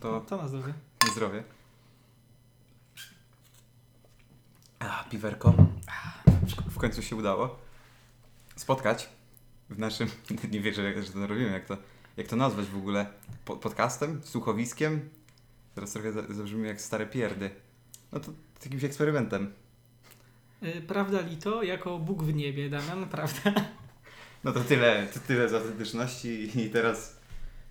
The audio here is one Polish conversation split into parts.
To To na zdrowie. na zdrowie. A, piwerko. W- końcu się udało spotkać w naszym, nie wierzę, że to robimy, jak to, jak to nazwać w ogóle, po, podcastem, słuchowiskiem. Teraz trochę za- zabrzmi jak stare pierdy. No to jakimś eksperymentem. Y, Prawda Lito jako Bóg w niebie, Damian, prawda? No to tyle, to tyle z autentyczności i teraz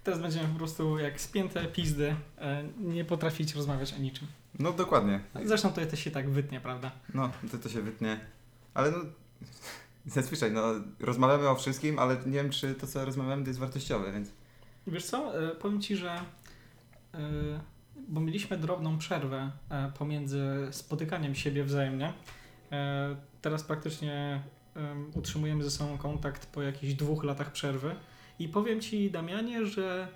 Teraz będziemy po prostu jak spięte pizdy, e, nie potrafić rozmawiać o niczym. No dokładnie. Zresztą to też się tak wytnie, prawda? No, to, to się wytnie. Ale no, zazwyczaj, no, rozmawiamy o wszystkim, ale nie wiem, czy to, co rozmawiamy, to jest wartościowe, więc... Wiesz co, e, powiem Ci, że e, bo mieliśmy drobną przerwę e, pomiędzy spotykaniem siebie wzajemnie. Teraz praktycznie em, utrzymujemy ze sobą kontakt po jakichś dwóch latach przerwy. I powiem Ci, Damianie, że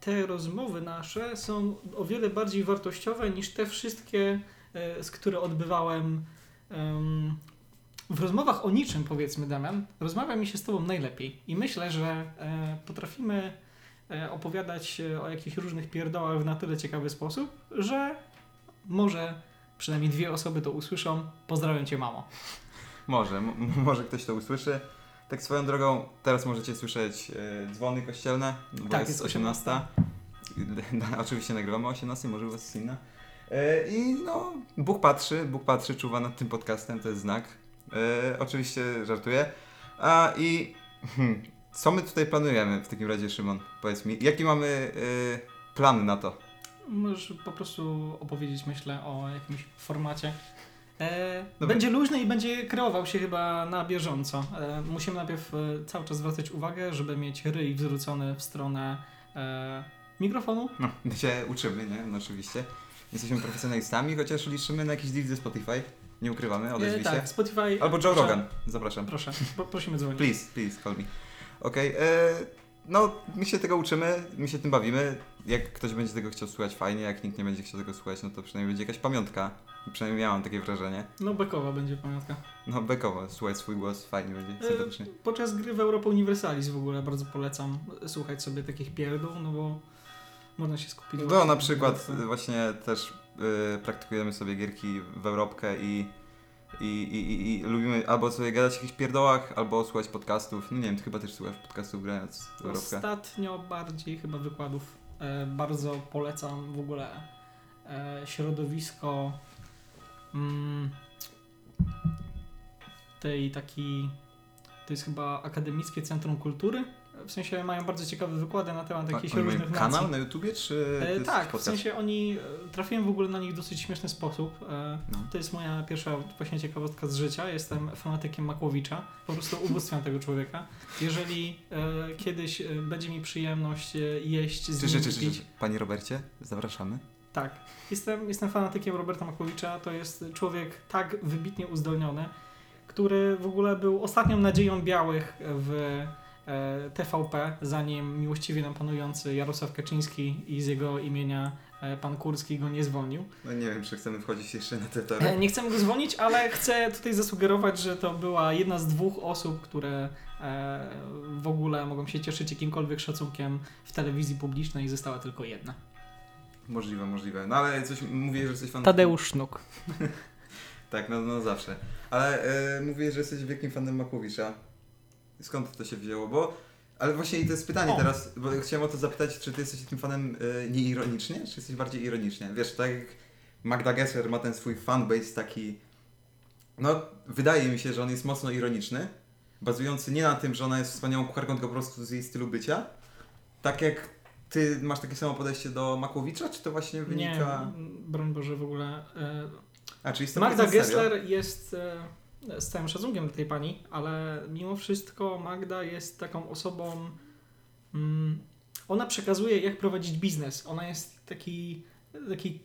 te rozmowy nasze są o wiele bardziej wartościowe niż te wszystkie, e, z które odbywałem em, w rozmowach o niczym, powiedzmy, Damian. Rozmawia mi się z Tobą najlepiej. I myślę, że e, potrafimy e, opowiadać o jakichś różnych pierdołach w na tyle ciekawy sposób, że może przynajmniej dwie osoby to usłyszą. Pozdrawiam Cię, mamo. Może, może ktoś to usłyszy. Tak swoją drogą, teraz możecie słyszeć e, dzwony kościelne, no bo Tak, jest jest 18. Oczywiście nagrywamy o 18, może u was jest inna. E, I no, Bóg patrzy, Bóg patrzy, czuwa nad tym podcastem, to jest znak. E, oczywiście żartuję. A i hmm, co my tutaj planujemy w takim razie, Szymon? Powiedz mi, jaki mamy e, plan na to? Możesz po prostu opowiedzieć, myślę, o jakimś formacie. E, Dobra. będzie luźny i będzie kreował się chyba na bieżąco. E, musimy najpierw e, cały czas zwracać uwagę, żeby mieć ryj zwrócony w stronę mikrofonu. No, my się uczymy, nie? No, oczywiście. Jesteśmy profesjonalistami, chociaż liczymy na jakiś deal ze Spotify. Nie ukrywamy, odezwij E, się. tak, Spotify. Albo Joe proszę, Rogan, zapraszam. Proszę, pro, prosimy dzwonić. Please, please, call me. Okej, e, no my się tego uczymy, my się tym bawimy. Jak ktoś będzie tego chciał słuchać, fajnie, jak nikt nie będzie chciał tego słuchać, no to przynajmniej będzie jakaś pamiątka. Przynajmniej ja mam takie wrażenie. No, bekowa będzie pamiątka. No bekowo, słuchać swój głos, fajnie będzie, E, sympatycznie. Podczas gry w Europa Universalis w ogóle bardzo polecam słuchać sobie takich pierdół, no bo można się skupić. No na przykład na- właśnie też y, praktykujemy sobie gierki w Europkę i, i, i, i, i lubimy albo sobie gadać o jakichś pierdołach, albo słuchać podcastów. No nie wiem, ty chyba też słuchasz podcastów grając w Europkę. Ostatnio bardziej chyba wykładów. E, bardzo polecam w ogóle e, środowisko mm, tej taki. To jest chyba Akademickie Centrum Kultury. W sensie mają bardzo ciekawe wykłady na temat jakichś Oni mają różnych kanał nacji. na YouTubie, czy E, tak, w podcast? sensie oni e, trafiłem w ogóle na nich w dosyć śmieszny sposób. E, No. to jest moja pierwsza właśnie ciekawostka z życia. Jestem fanatykiem Makłowicza. Po prostu ubóstwiam tego człowieka. Jeżeli e, kiedyś e, będzie mi przyjemność e, jeść z Czy, nim czy, czy, czy, czy, Panie Robercie, zapraszamy. Tak. Jestem, jestem fanatykiem Roberta Makłowicza. To jest człowiek tak wybitnie uzdolniony, który w ogóle był ostatnią nadzieją białych w e, TVP, zanim miłościwie nam panujący Jarosław Kaczyński i z jego imienia e, pan Kurski go nie zwolnił. No nie wiem, czy chcemy wchodzić jeszcze na te E, tory. Nie chcemy go zwolnić, ale chcę tutaj zasugerować, że to była jedna z dwóch osób, które e, w ogóle mogą się cieszyć jakimkolwiek szacunkiem w telewizji publicznej i została tylko jedna. Możliwe, możliwe. No ale coś mówię, że jesteś fanem. Tadeusz Sznuk. Tak, no, no zawsze. Ale e, mówię, że jesteś wielkim fanem Makłowicza. Skąd to się wzięło? Bo. Ale właśnie to jest pytanie O. teraz, bo chciałem o to zapytać, czy ty jesteś tym fanem e, nieironicznie, czy jesteś bardziej ironicznie? Wiesz, tak jak Magda Gessler ma ten swój fanbase taki. No, wydaje mi się, że on jest mocno ironiczny, bazujący nie na tym, że ona jest wspaniałą kucharką, tylko po prostu z jej stylu bycia. Tak jak ty masz takie samo podejście do Makłowicza, czy to właśnie Nie, wynika. broń Boże w ogóle. E, A, czyli Magda? Gessler jest, e, z całym szacunkiem dla tej pani, ale mimo wszystko Magda jest taką osobą, mm, ona przekazuje jak prowadzić biznes. Ona jest taki, taki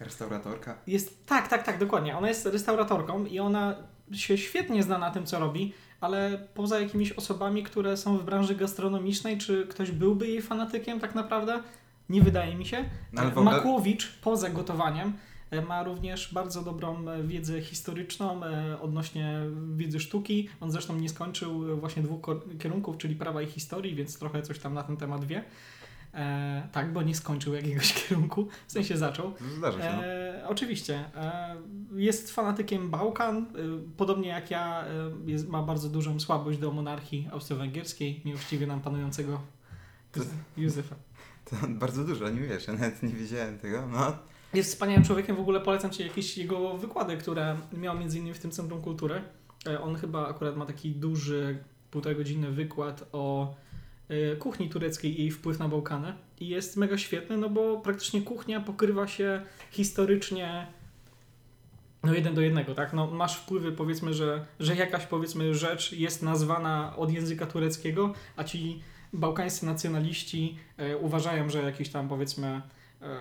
Restauratorka. jest, tak, tak, tak, dokładnie. Ona jest restauratorką i ona się świetnie zna na tym, co robi, ale poza jakimiś osobami, które są w branży gastronomicznej, czy ktoś byłby jej fanatykiem tak naprawdę? Nie wydaje mi się. No, ogóle- Makłowicz poza gotowaniem e, ma również bardzo dobrą e, wiedzę historyczną e, odnośnie wiedzy sztuki. On zresztą nie skończył właśnie dwóch kierunków, czyli prawa i historii, więc trochę coś tam na ten temat wie. E, tak, bo nie skończył jakiegoś kierunku, w sensie zaczął. Zdarza się, no. E, oczywiście. E, jest fanatykiem Bałkan, e, podobnie jak ja, e, jest, ma bardzo dużą słabość do monarchii austro-węgierskiej, miłościwie nam panującego To- Józefa. To bardzo dużo, nie wiesz, ja nawet nie wiedziałem tego, no. Jest wspaniałym człowiekiem, w ogóle polecam Ci jakieś jego wykłady, które miał między innymi w tym Centrum Kultury. E, On chyba akurat ma taki duży, półtora godzinny wykład o kuchni tureckiej i jej wpływ na Bałkany. I jest mega świetny, no bo praktycznie kuchnia pokrywa się historycznie no jeden do jednego, tak? No, masz wpływy, powiedzmy, że, że jakaś powiedzmy rzecz jest nazwana od języka tureckiego, a ci bałkańscy nacjonaliści e, uważają, że jakiś tam powiedzmy e,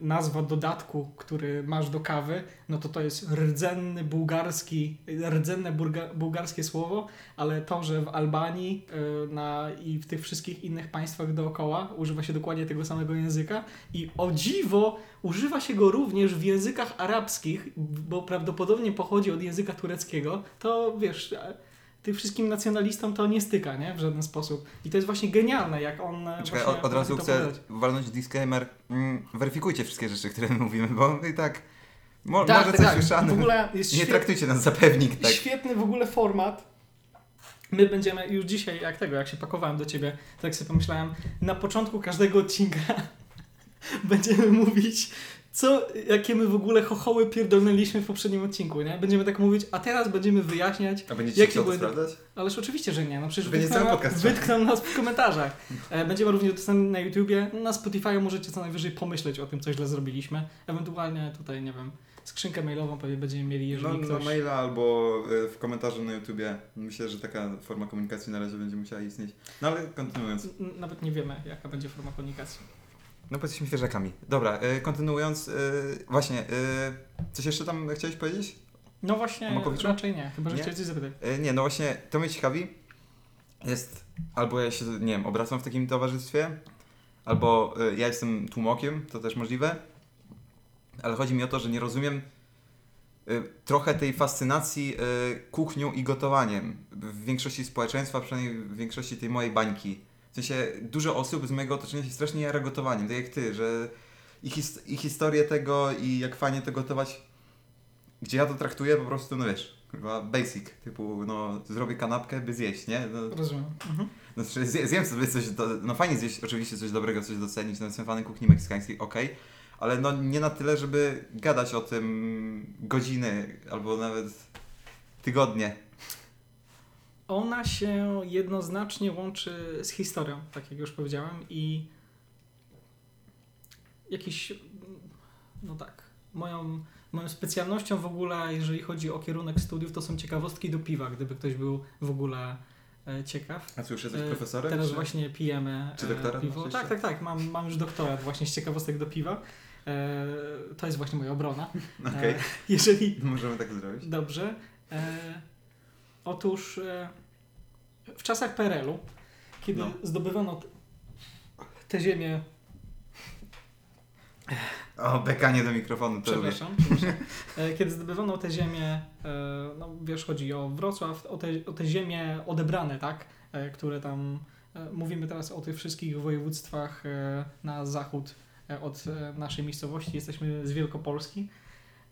nazwa dodatku, który masz do kawy, no to to jest rdzenny bułgarski, rdzenne burga, bułgarskie słowo, ale to, że w Albanii e, na, i w tych wszystkich innych państwach dookoła używa się dokładnie tego samego języka i o dziwo używa się go również w językach arabskich, bo prawdopodobnie pochodzi od języka tureckiego, to wiesz, tym wszystkim nacjonalistom to nie styka, nie? W żaden sposób. I to jest właśnie genialne, jak on e, Czekaj, od, od razu chcę podać. walnąć disclaimer. Mm, weryfikujcie wszystkie rzeczy, które my mówimy, bo i tak mo, Tak, może tak, coś tak. słyszane. W ogóle jest Nie świetny, traktujcie nas za pewnik, tak. świetny w ogóle format. My będziemy już dzisiaj, jak tego, jak się pakowałem do ciebie, tak sobie pomyślałem, na początku każdego odcinka będziemy mówić, co, jakie my w ogóle chochoły pierdolnęliśmy w poprzednim odcinku, nie? Będziemy tak mówić, a teraz będziemy wyjaśniać, A będziecie Jakie były- sprawdzać? Ależ oczywiście, że nie. No przecież wytkną, na, wytkną nas w komentarzach. E, Będziemy również dostępni na YouTubie. Na Spotify możecie co najwyżej pomyśleć o tym, co źle zrobiliśmy. Ewentualnie tutaj, nie wiem, skrzynkę mailową pewnie będziemy mieli, No, jeżeli na ktoś... maila albo y, w komentarzu na YouTubie. Myślę, że taka forma komunikacji na razie będzie musiała istnieć. No ale kontynuując. Nawet nie wiemy, jaka będzie forma komunikacji. No bo jesteśmy świeżakami. Dobra, y, kontynuując. Y, właśnie, y, coś jeszcze tam chciałeś powiedzieć? No właśnie, Makowiczu? raczej nie. Chyba, że Nie? chciałeś coś zapytać. Y, nie, no właśnie, to mnie ciekawi. Jest, albo ja się, nie wiem, obracam w takim towarzystwie, albo y, ja jestem tłumokiem, to też możliwe. Ale chodzi mi o to, że nie rozumiem y, trochę tej fascynacji y, kuchnią i gotowaniem w większości społeczeństwa, przynajmniej w większości tej mojej bańki. W sensie dużo osób z mojego otoczenia się strasznie jara gotowaniem, tak jak ty, że i, his- i historię tego i jak fajnie to gotować, gdzie ja to traktuję po prostu, no wiesz, chyba basic, typu no zrobię kanapkę, by zjeść, nie? No, Rozumiem. Mhm. no, znaczy, zje, zjem sobie coś, do, no fajnie zjeść oczywiście coś dobrego, coś docenić, no jestem fanem kuchni meksykańskiej, okej, ale no nie na tyle, żeby gadać o tym godziny albo nawet tygodnie. Ona się jednoznacznie łączy z historią, tak jak już powiedziałem, i jakiś, no tak, moją, moją specjalnością w ogóle, jeżeli chodzi o kierunek studiów, to są ciekawostki do piwa, gdyby ktoś był w ogóle e, ciekaw. A co, już jesteś E, profesorem? Teraz czy? właśnie pijemy Czy e, doktorat piwo. Tak, tak, tak, mam, mam już doktorat właśnie z ciekawostek do piwa. To jest właśnie moja obrona. Okej, E, jeżeli możemy tak zrobić. Dobrze. Otóż e, w czasach PRL-u, kiedy No. zdobywano te ziemię, O, bekanie do mikrofonu, to przepraszam, e, kiedy zdobywano te ziemię, e, no wiesz, chodzi o Wrocław, o te, o te ziemie odebrane, tak, które tam, mówimy teraz o tych wszystkich województwach na zachód od naszej miejscowości, jesteśmy z Wielkopolski.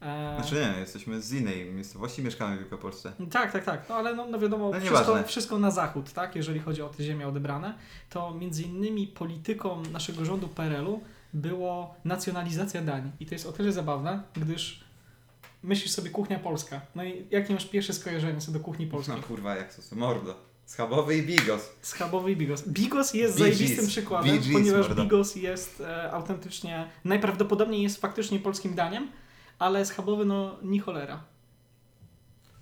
Znaczy nie, jesteśmy z innej miejscowości, mieszkamy w Wielkopolsce. Tak, tak, tak. No ale no, no wiadomo, No wszystko, wszystko na zachód, tak? Jeżeli chodzi o te ziemie odebrane, to między innymi polityką naszego rządu PRL-u było nacjonalizacja dań. I to jest o tyle zabawne, gdyż myślisz sobie kuchnia polska. No i jakie masz pierwsze skojarzenie co do kuchni polskiej? No kurwa, jak to mordo. Schabowy i bigos. Schabowy i bigos. Bigos jest Bee zajebistym przykładem, ponieważ mordo. bigos jest e, autentycznie, najprawdopodobniej jest faktycznie polskim daniem, ale schabowy no ni cholera.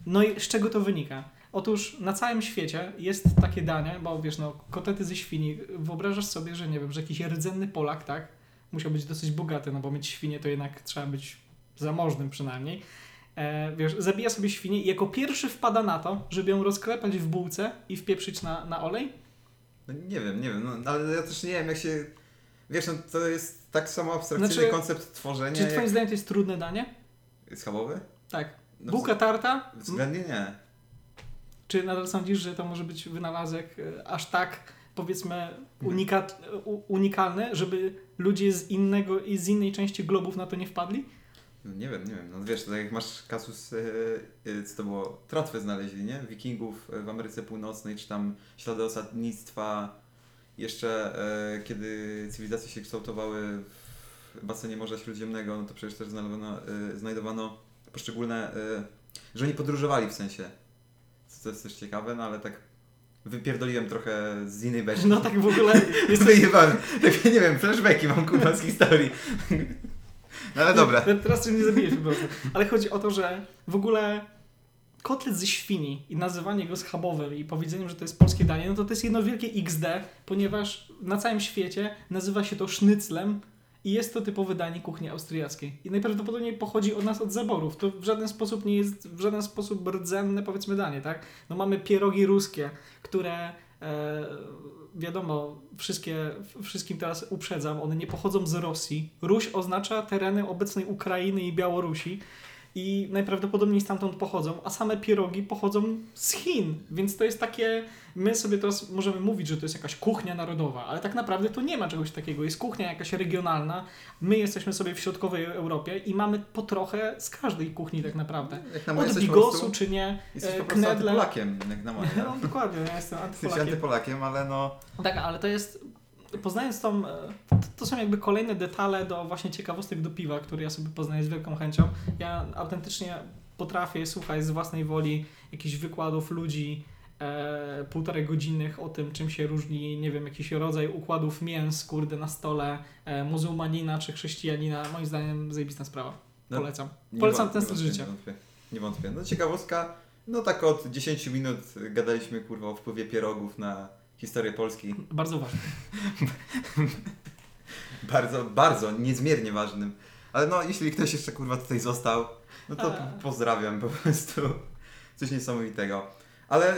No i z czego to wynika? Otóż na całym świecie jest takie danie, bo wiesz, no kotety ze świni, wyobrażasz sobie, że nie wiem, że jakiś rdzenny Polak, tak, musiał być dosyć bogaty, no bo mieć świnię to jednak trzeba być zamożnym przynajmniej. E, wiesz, zabija sobie świnię i jako pierwszy wpada na to, żeby ją rozklepać w bułce i wpieprzyć na, na olej. No nie wiem, nie wiem, no, ale ja też nie wiem jak się... Wiesz, no to jest tak samo abstrakcyjny Znaczy, koncept tworzenia Czy twoim jak... zdaniem to jest trudne danie? Schabowy? Tak. No, Bułka tarta? Względnie nie. Czy nadal sądzisz, że to może być wynalazek e, aż tak powiedzmy unikat, u, unikalne, żeby ludzie z innego i z innej części globów na to nie wpadli? No, nie wiem, nie wiem. No wiesz, to tak jak masz kasus, e, co to było, tratwę znaleźli, nie? Wikingów w Ameryce Północnej, czy tam ślady osadnictwa. Jeszcze e, kiedy cywilizacje się kształtowały w basenie Morza Śródziemnego, no to przecież też znajdowano, e, znajdowano poszczególne, e, że oni podróżowali w sensie. Co to jest też ciekawe, no ale tak wypierdoliłem trochę z innej beczki. No tak w ogóle jest wyjebane. Tak, nie wiem, flashbacki mam kurwa z historii. No ale dobra. Te- Teraz cię nie zabijesz po prostu. Ale chodzi o to, że w ogóle kotlet ze świni i nazywanie go schabowym i powiedzeniem, że to jest polskie danie, no to to jest jedno wielkie XD, ponieważ na całym świecie nazywa się to sznyclem i jest to typowe danie kuchni austriackiej. I najprawdopodobniej pochodzi od nas od zaborów. To w żaden sposób nie jest w żaden sposób rdzenne powiedzmy danie, tak? No mamy pierogi ruskie, które e, wiadomo, wszystkie, wszystkim teraz uprzedzam, one nie pochodzą z Rosji. Ruś oznacza tereny obecnej Ukrainy i Białorusi i najprawdopodobniej stamtąd pochodzą, a same pierogi pochodzą z Chin, więc to jest takie, my sobie teraz możemy mówić, że to jest jakaś kuchnia narodowa, ale tak naprawdę to nie ma czegoś takiego, jest kuchnia jakaś regionalna, my jesteśmy sobie w środkowej Europie i mamy po trochę z każdej kuchni tak naprawdę. Na Od jesteś bigosu prostu, czy nie, jesteś e, po prostu knedle. antypolakiem, jak na moje. No dokładnie, ja jestem Jesteś antypolakiem. antypolakiem, ale no... Tak, ale to jest. Poznając tą. e, To, to są jakby kolejne detale do właśnie ciekawostek do piwa, które ja sobie poznaję z wielką chęcią. Ja autentycznie potrafię słuchać z własnej woli jakichś wykładów ludzi e, półtorej godzinnych o tym, czym się różni, nie wiem, jakiś rodzaj układów mięs, kurde, na stole, e, muzułmanina czy chrześcijanina. Moim zdaniem zajebista sprawa. No, Polecam. Polecam ten styl życia. Nie wątpię. Nie wątpię. No ciekawostka, no tak od 10 minut gadaliśmy kurwa o wpływie pierogów na historię Polski. Bardzo ważne. Bardzo, bardzo, niezmiernie ważnym. Ale no, jeśli ktoś jeszcze kurwa tutaj został, no to A. po- pozdrawiam po prostu. Coś niesamowitego. Ale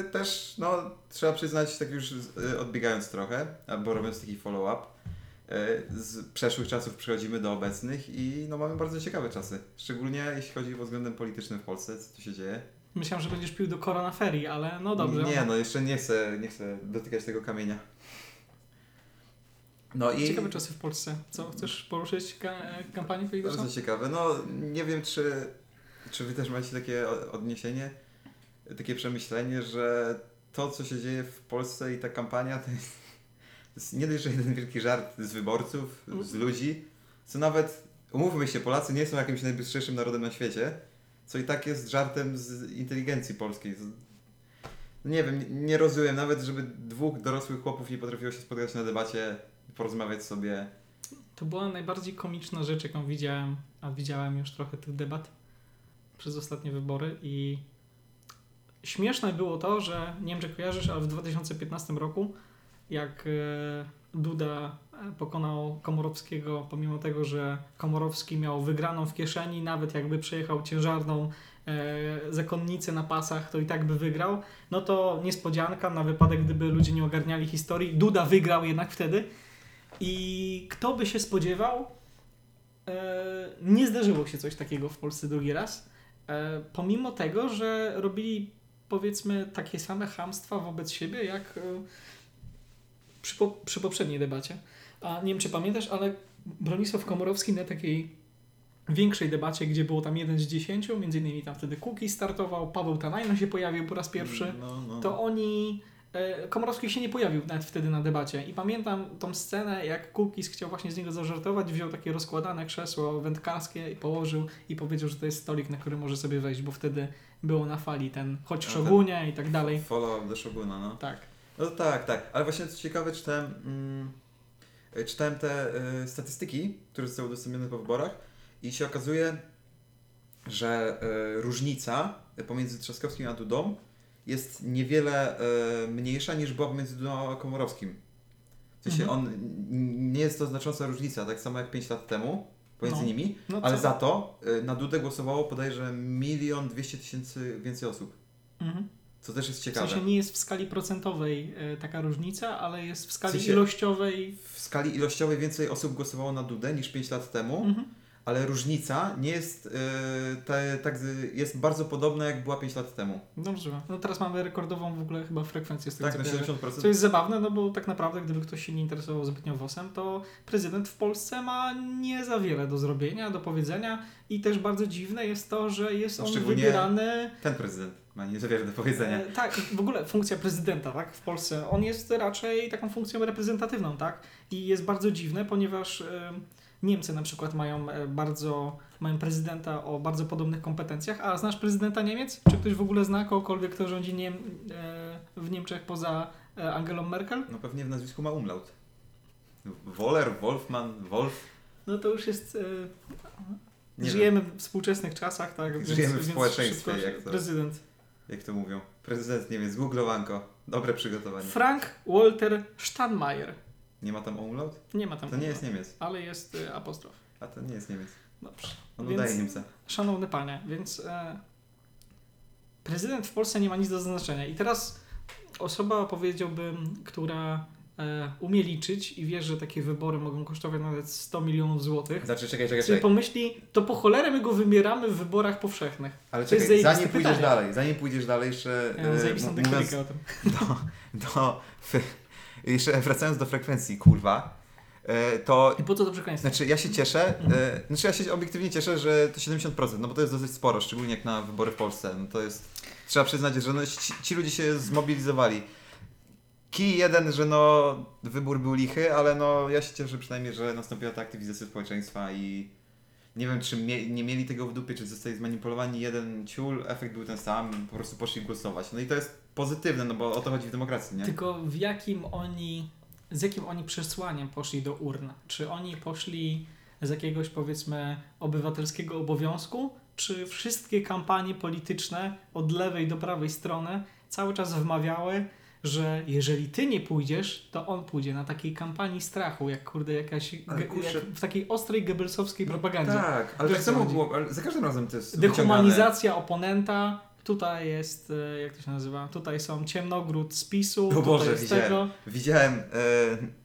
y, też, no, trzeba przyznać, tak już y, odbiegając trochę, albo robiąc taki follow-up, y, z przeszłych czasów przechodzimy do obecnych i no, mamy bardzo ciekawe czasy. Szczególnie jeśli chodzi pod względem politycznym w Polsce, co tu się dzieje. Myślałem, że będziesz pił do koronaferii, ale no dobrze. Nie, no jeszcze nie chcę, nie chcę dotykać tego kamienia. No i Ciekawe czasy w Polsce. Co, chcesz poruszyć ka- kampanię polityczną? bardzo ciekawe. No nie wiem, czy, czy wy też macie takie odniesienie, takie przemyślenie, że to, co się dzieje w Polsce i ta kampania, to jest, to jest nie dość, że jeden wielki żart z wyborców, z ludzi, co nawet, umówmy się, Polacy nie są jakimś najbystrzejszym narodem na świecie, co i tak jest żartem z inteligencji polskiej. Nie wiem, nie, rozumiem nawet, żeby dwóch dorosłych chłopów nie potrafiło się spotkać na debacie, porozmawiać sobie. To była najbardziej komiczna rzecz, jaką widziałem, a widziałem już trochę tych debat przez ostatnie wybory i śmieszne było to, że nie wiem, czy kojarzysz, ale w 2015 roku, jak e, Duda pokonał Komorowskiego, pomimo tego, że Komorowski miał wygraną w kieszeni, nawet jakby przejechał ciężarną e, zakonnicę na pasach, to i tak by wygrał, no to niespodzianka na wypadek, gdyby ludzie nie ogarniali historii, Duda wygrał jednak wtedy i kto by się spodziewał, e, nie zdarzyło się coś takiego w Polsce drugi raz. E, pomimo tego, że robili powiedzmy takie same chamstwa wobec siebie, jak e, przy, po, przy poprzedniej debacie. A nie wiem, czy pamiętasz, ale Bronisław Komorowski na takiej większej debacie, gdzie było tam jeden z dziesięciu, między innymi tam wtedy Kuki startował, Paweł Tanajno się pojawił po raz pierwszy No, no. to oni. e, Komorowski się nie pojawił nawet wtedy na debacie. I pamiętam tą scenę, jak Kukis chciał właśnie z niego zażartować, wziął takie rozkładane krzesło wędkarskie i położył i powiedział, że to jest stolik, na który może sobie wejść, bo wtedy było na fali ten chodź A, szogunie i tak dalej. Follow do Shoguna, no. Tak. No tak, tak. Ale właśnie co ciekawe, czytałem, mm, czytałem te y, statystyki, które zostały udostępnione po wyborach i się okazuje, że y, różnica pomiędzy Trzaskowskim a Dudą jest niewiele y, mniejsza niż była pomiędzy Dudą a Komorowskim. W sensie Mhm. on, nie jest to znacząca różnica, tak samo jak 5 lat temu pomiędzy No. nimi, No ale za to na Dudę głosowało bodajże milion dwieście tysięcy więcej osób. Mhm. Co też jest W ciekawe. sensie nie jest w skali procentowej e, taka różnica, ale jest w skali W sensie- ilościowej. w skali ilościowej więcej osób głosowało na Dudę niż 5 lat temu, Mhm. Ale różnica nie jest yy, te, tak, jest bardzo podobna jak była 5 lat temu. Dobrze. No teraz mamy rekordową w ogóle chyba frekwencję z tego Tak, na co kojarzę. 70%. Co jest zabawne, no bo tak naprawdę, gdyby ktoś się nie interesował zbytnio WOS-em, to prezydent w Polsce ma nie za wiele do zrobienia, do powiedzenia i też bardzo dziwne jest to, że jest No, on wybierany... Ten prezydent ma nie za wiele do powiedzenia. E, tak, w ogóle funkcja prezydenta tak, w Polsce, on jest raczej taką funkcją reprezentatywną, tak? I jest bardzo dziwne, ponieważ e, Niemcy na przykład mają e, bardzo, mają prezydenta o bardzo podobnych kompetencjach, a znasz prezydenta Niemiec? Czy ktoś w ogóle zna kogokolwiek, kto rządzi Niem, e, w Niemczech poza e, Angelą Merkel? No pewnie w nazwisku ma umlaut. Woller, Wolfman, Wolf. No to już jest. Nie żyjemy w współczesnych czasach, tak? Żyjemy w społeczeństwie, szybko- jak to- Prezydent. Jak to mówią? Prezydent Niemiec, googlowanko. Dobre przygotowanie. Frank Walter Steinmeier. Nie ma tam umlaut? Nie ma tam. To nie jest Niemiec. Ale jest e, apostrof. A to nie jest Niemiec. Dobrze. On Więc- udaje Niemca. Szanowny panie, więc e, prezydent w Polsce nie ma nic do zaznaczenia. I teraz osoba, powiedziałbym, która e, umie liczyć i wie, że takie wybory mogą kosztować nawet 100 milionów złotych, Znaczy, czekaj, czekaj, sobie czekaj. pomyśli, to po cholerę my go wybieramy w wyborach powszechnych. Ale to jest czekaj, zajebiste zanim pójdziesz pytanie. dalej, zanim pójdziesz dalej, jeszcze Ja mam e, zajebistą m- mówiąc o tym. do, do jeszcze wracając do frekwencji, kurwa, e, to I po co to przekleństwo? Znaczy ja się cieszę, Mhm. znaczy ja się obiektywnie cieszę, że to 70%, no bo to jest dosyć sporo, szczególnie jak na wybory w Polsce. No to jest, trzeba przyznać, że no, ci, ci ludzie się zmobilizowali. Kij jeden, że no wybór był lichy, ale no ja się cieszę przynajmniej, że nastąpiła ta aktywizacja społeczeństwa i nie wiem, czy mie- nie mieli tego w dupie, czy zostali zmanipulowani jeden ciul, efekt był ten sam, po prostu poszli głosować. No i to jest pozytywne, no bo o to chodzi w demokracji, nie? Tylko w jakim oni, z jakim oni przesłaniem poszli do urn? Czy oni poszli z jakiegoś powiedzmy obywatelskiego obowiązku, czy wszystkie kampanie polityczne od lewej do prawej strony cały czas wmawiały, że jeżeli ty nie pójdziesz, to on pójdzie na takiej kampanii strachu, jak kurde jakaś, Ale ge, kurczę- jak w takiej ostrej gebelsowskiej propagandzie. Tak, ale tak samo było, ale za każdym razem to jest. Dehumanizacja oponenta. Tutaj jest, e, jak to się nazywa? Tutaj są ciemnogród z PiSu. O Boże, widziałem. tego. Widziałem, e,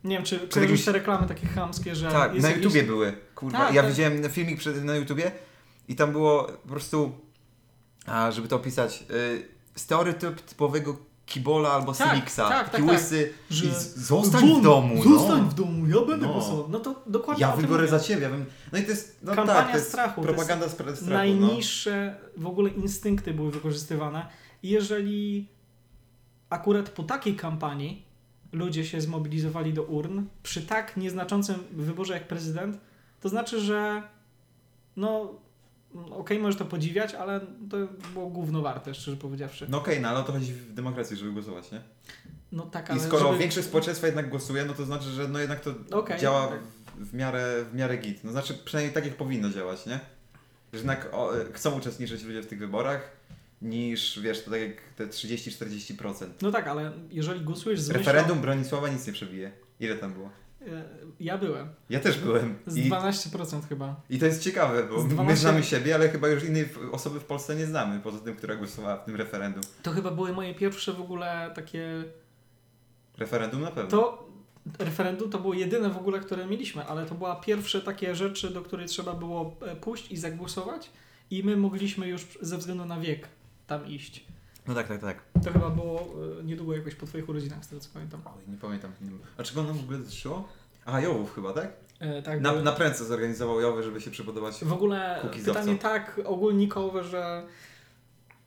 Nie wiem, czy kojarzysz te reklamy takie chamskie, że tak, na jakiś- YouTubie były, kurwa. Tak, ja tak. widziałem filmik przed, na YouTubie i tam było po prostu, a żeby to opisać, e, stereotyp typowego kibola albo Tak, Syliksa. tak, tak, tak. łysy że i z, zostań w domu, Zostań no. w domu, ja będę No. głosował. No to dokładnie Ja wybiorę za ciebie. No i to jest, no Kampania tak, to jest strachu, to jest propaganda strachu. no. Najniższe w ogóle instynkty były wykorzystywane. I jeżeli akurat po takiej kampanii ludzie się zmobilizowali do urn przy tak nieznaczącym wyborze jak prezydent, to znaczy, że no okej, możesz to podziwiać, ale to było gówno warte, szczerze powiedziawszy. No okej, no ale o to chodzi w demokracji, żeby głosować, nie? No tak, I ale skoro żeby- większość społeczeństwa jednak głosuje, no to znaczy, że no jednak to Okej, działa tak. w, miarę, w miarę git. No znaczy przynajmniej tak jak powinno działać, nie? Że jednak o, chcą uczestniczyć ludzie w tych wyborach, niż wiesz, to tak jak te 30-40%. No tak, ale jeżeli głosujesz z myślą... Referendum Bronisława nic nie przebije. Ile tam było? E, Ja byłem. Ja też byłem. Z I, 12% chyba. I to jest ciekawe, bo Z my 12 znamy siebie, ale chyba już innej osoby w Polsce nie znamy, poza tym, która głosowała w tym referendum. To chyba były moje pierwsze w ogóle takie... Referendum na pewno. To referendum to było jedyne w ogóle, które mieliśmy, ale to była pierwsze takie rzeczy, do której trzeba było e, pójść i zagłosować i my mogliśmy już ze względu na wiek tam iść. No tak, tak, tak. To chyba było e, niedługo jakoś po twoich urodzinach, z tego co pamiętam. Oj, nie pamiętam. A czego ono w ogóle dotyczyło? Aha, Jowów chyba, tak? E, tak, Na, na prędce zorganizował Jowy, żeby się przypodobać. W ogóle pytanie tak ogólnikowe, że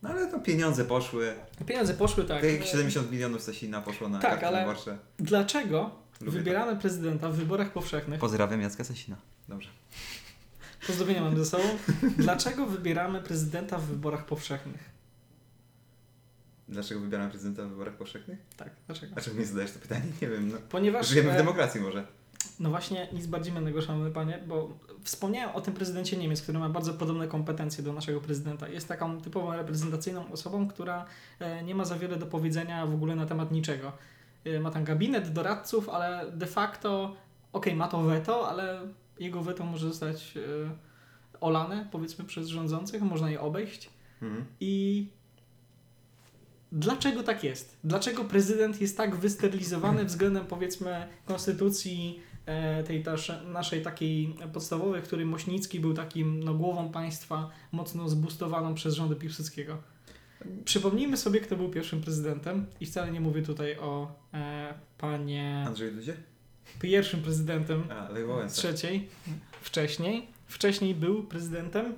No ale to pieniądze poszły. pieniądze poszły tak. Tak, jak e, 70 milionów Sasina poszło na Tak, ale- wyborcze. Dlaczego Lubię wybieramy prezydenta w wyborach powszechnych Pozdrawiam Jacka Sasina. Dobrze. Pozdrowienia mamy ze sobą. Dlaczego wybieramy prezydenta w wyborach powszechnych? Dlaczego wybieram prezydenta w wyborach powszechnych? Tak, dlaczego? Dlaczego mi zadajesz to pytanie? Nie wiem. No. Ponieważ. Żyjemy w e, demokracji może. No właśnie, nic bardziej mylnego, szanowny panie, bo wspomniałem o tym prezydencie Niemiec, który ma bardzo podobne kompetencje do naszego prezydenta. Jest taką typową reprezentacyjną osobą, która e, nie ma za wiele do powiedzenia w ogóle na temat niczego. E, Ma tam gabinet doradców, ale de facto, okej, ma to weto, ale jego weto może zostać olane, powiedzmy, przez rządzących, można je obejść. Mhm. I dlaczego tak jest? Dlaczego prezydent jest tak wysterylizowany względem powiedzmy konstytucji e, tej naszej takiej podstawowej, w której Mośnicki był takim no, głową państwa mocno zbustowaną przez rządy Piłsudskiego. Przypomnijmy sobie, kto był pierwszym prezydentem i wcale nie mówię tutaj o e, panie Andrzej Dudzie? pierwszym prezydentem A, trzeciej, wcześniej. Wcześniej był prezydentem.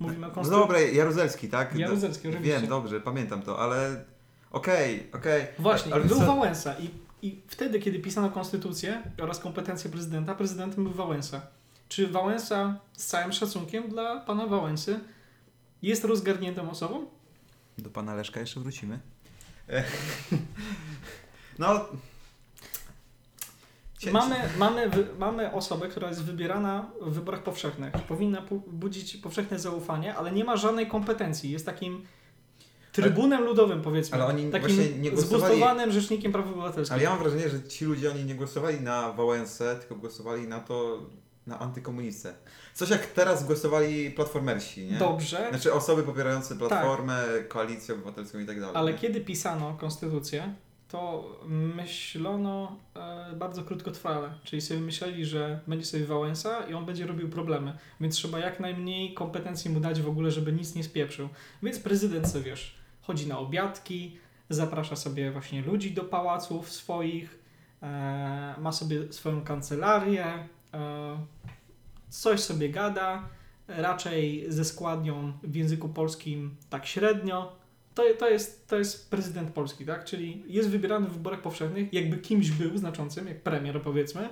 Mówimy o No konstytucji. dobra, Jaruzelski, tak? Jaruzelski, oczywiście. Wiem, dobrze, pamiętam to, ale okej, okej. Właśnie, Ale był co- Wałęsa i, i wtedy, kiedy pisano konstytucję oraz kompetencje prezydenta, prezydentem był Wałęsa. Czy Wałęsa, z całym szacunkiem dla pana Wałęsy, jest rozgarniętą osobą? Do pana Leszka jeszcze wrócimy. No. Mamy, mamy, mamy osobę, która jest wybierana w wyborach powszechnych. Powinna budzić powszechne zaufanie, ale nie ma żadnej kompetencji. Jest takim trybunem ludowym, powiedzmy. Ale oni takim właśnie nie głosowali- zbustowanym rzecznikiem praw obywatelskich. Ale ja mam wrażenie, że ci ludzie oni nie głosowali na Wałęsę, tylko głosowali na to, na antykomunistę. Coś jak teraz głosowali platformersi, nie? Dobrze, Znaczy osoby popierające platformę, koalicję obywatelską i tak dalej. ale nie? kiedy pisano konstytucję, to myślono e, bardzo krótkotrwale. Czyli sobie myśleli, że będzie sobie Wałęsa i on będzie robił problemy. Więc trzeba jak najmniej kompetencji mu dać w ogóle, żeby nic nie spieprzył. Więc prezydent sobie, wiesz, chodzi na obiadki, zaprasza sobie właśnie ludzi do pałaców swoich, e, ma sobie swoją kancelarię, e, coś sobie gada, raczej ze składnią w języku polskim tak średnio. To, to, jest, to jest prezydent Polski, tak? Czyli jest wybierany w wyborach powszechnych, jakby kimś był znaczącym, jak premier powiedzmy,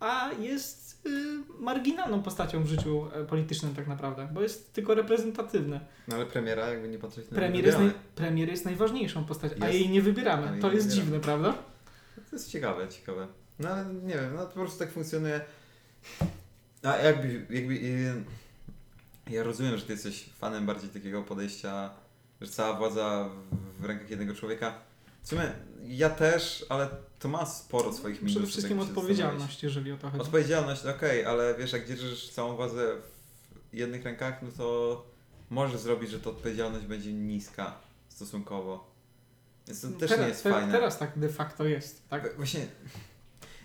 a jest y, marginalną postacią w życiu e, politycznym tak naprawdę, bo jest tylko reprezentatywny. No ale premiera jakby nie patrzeć na Premier jest, naj, premier jest najważniejszą postacią, a Jest. jej nie wybieramy. A jej To jest wybieramy. dziwne, prawda? To jest ciekawe, ciekawe. No ale nie wiem, no to po prostu tak funkcjonuje. A jakby, jakby y, ja rozumiem, że ty jesteś fanem bardziej takiego podejścia, że cała władza w- rękach jednego człowieka. W sumie ja też, ale to ma sporo swoich minusów. Przede wszystkim jak się odpowiedzialność, jeżeli o to chodzi. Odpowiedzialność, okej, ale wiesz, jak dzierżysz całą władzę w jednych rękach, no to możesz zrobić, że ta odpowiedzialność będzie niska stosunkowo. Więc to też teraz, nie jest te- fajne. Teraz tak de facto jest, tak? Właśnie,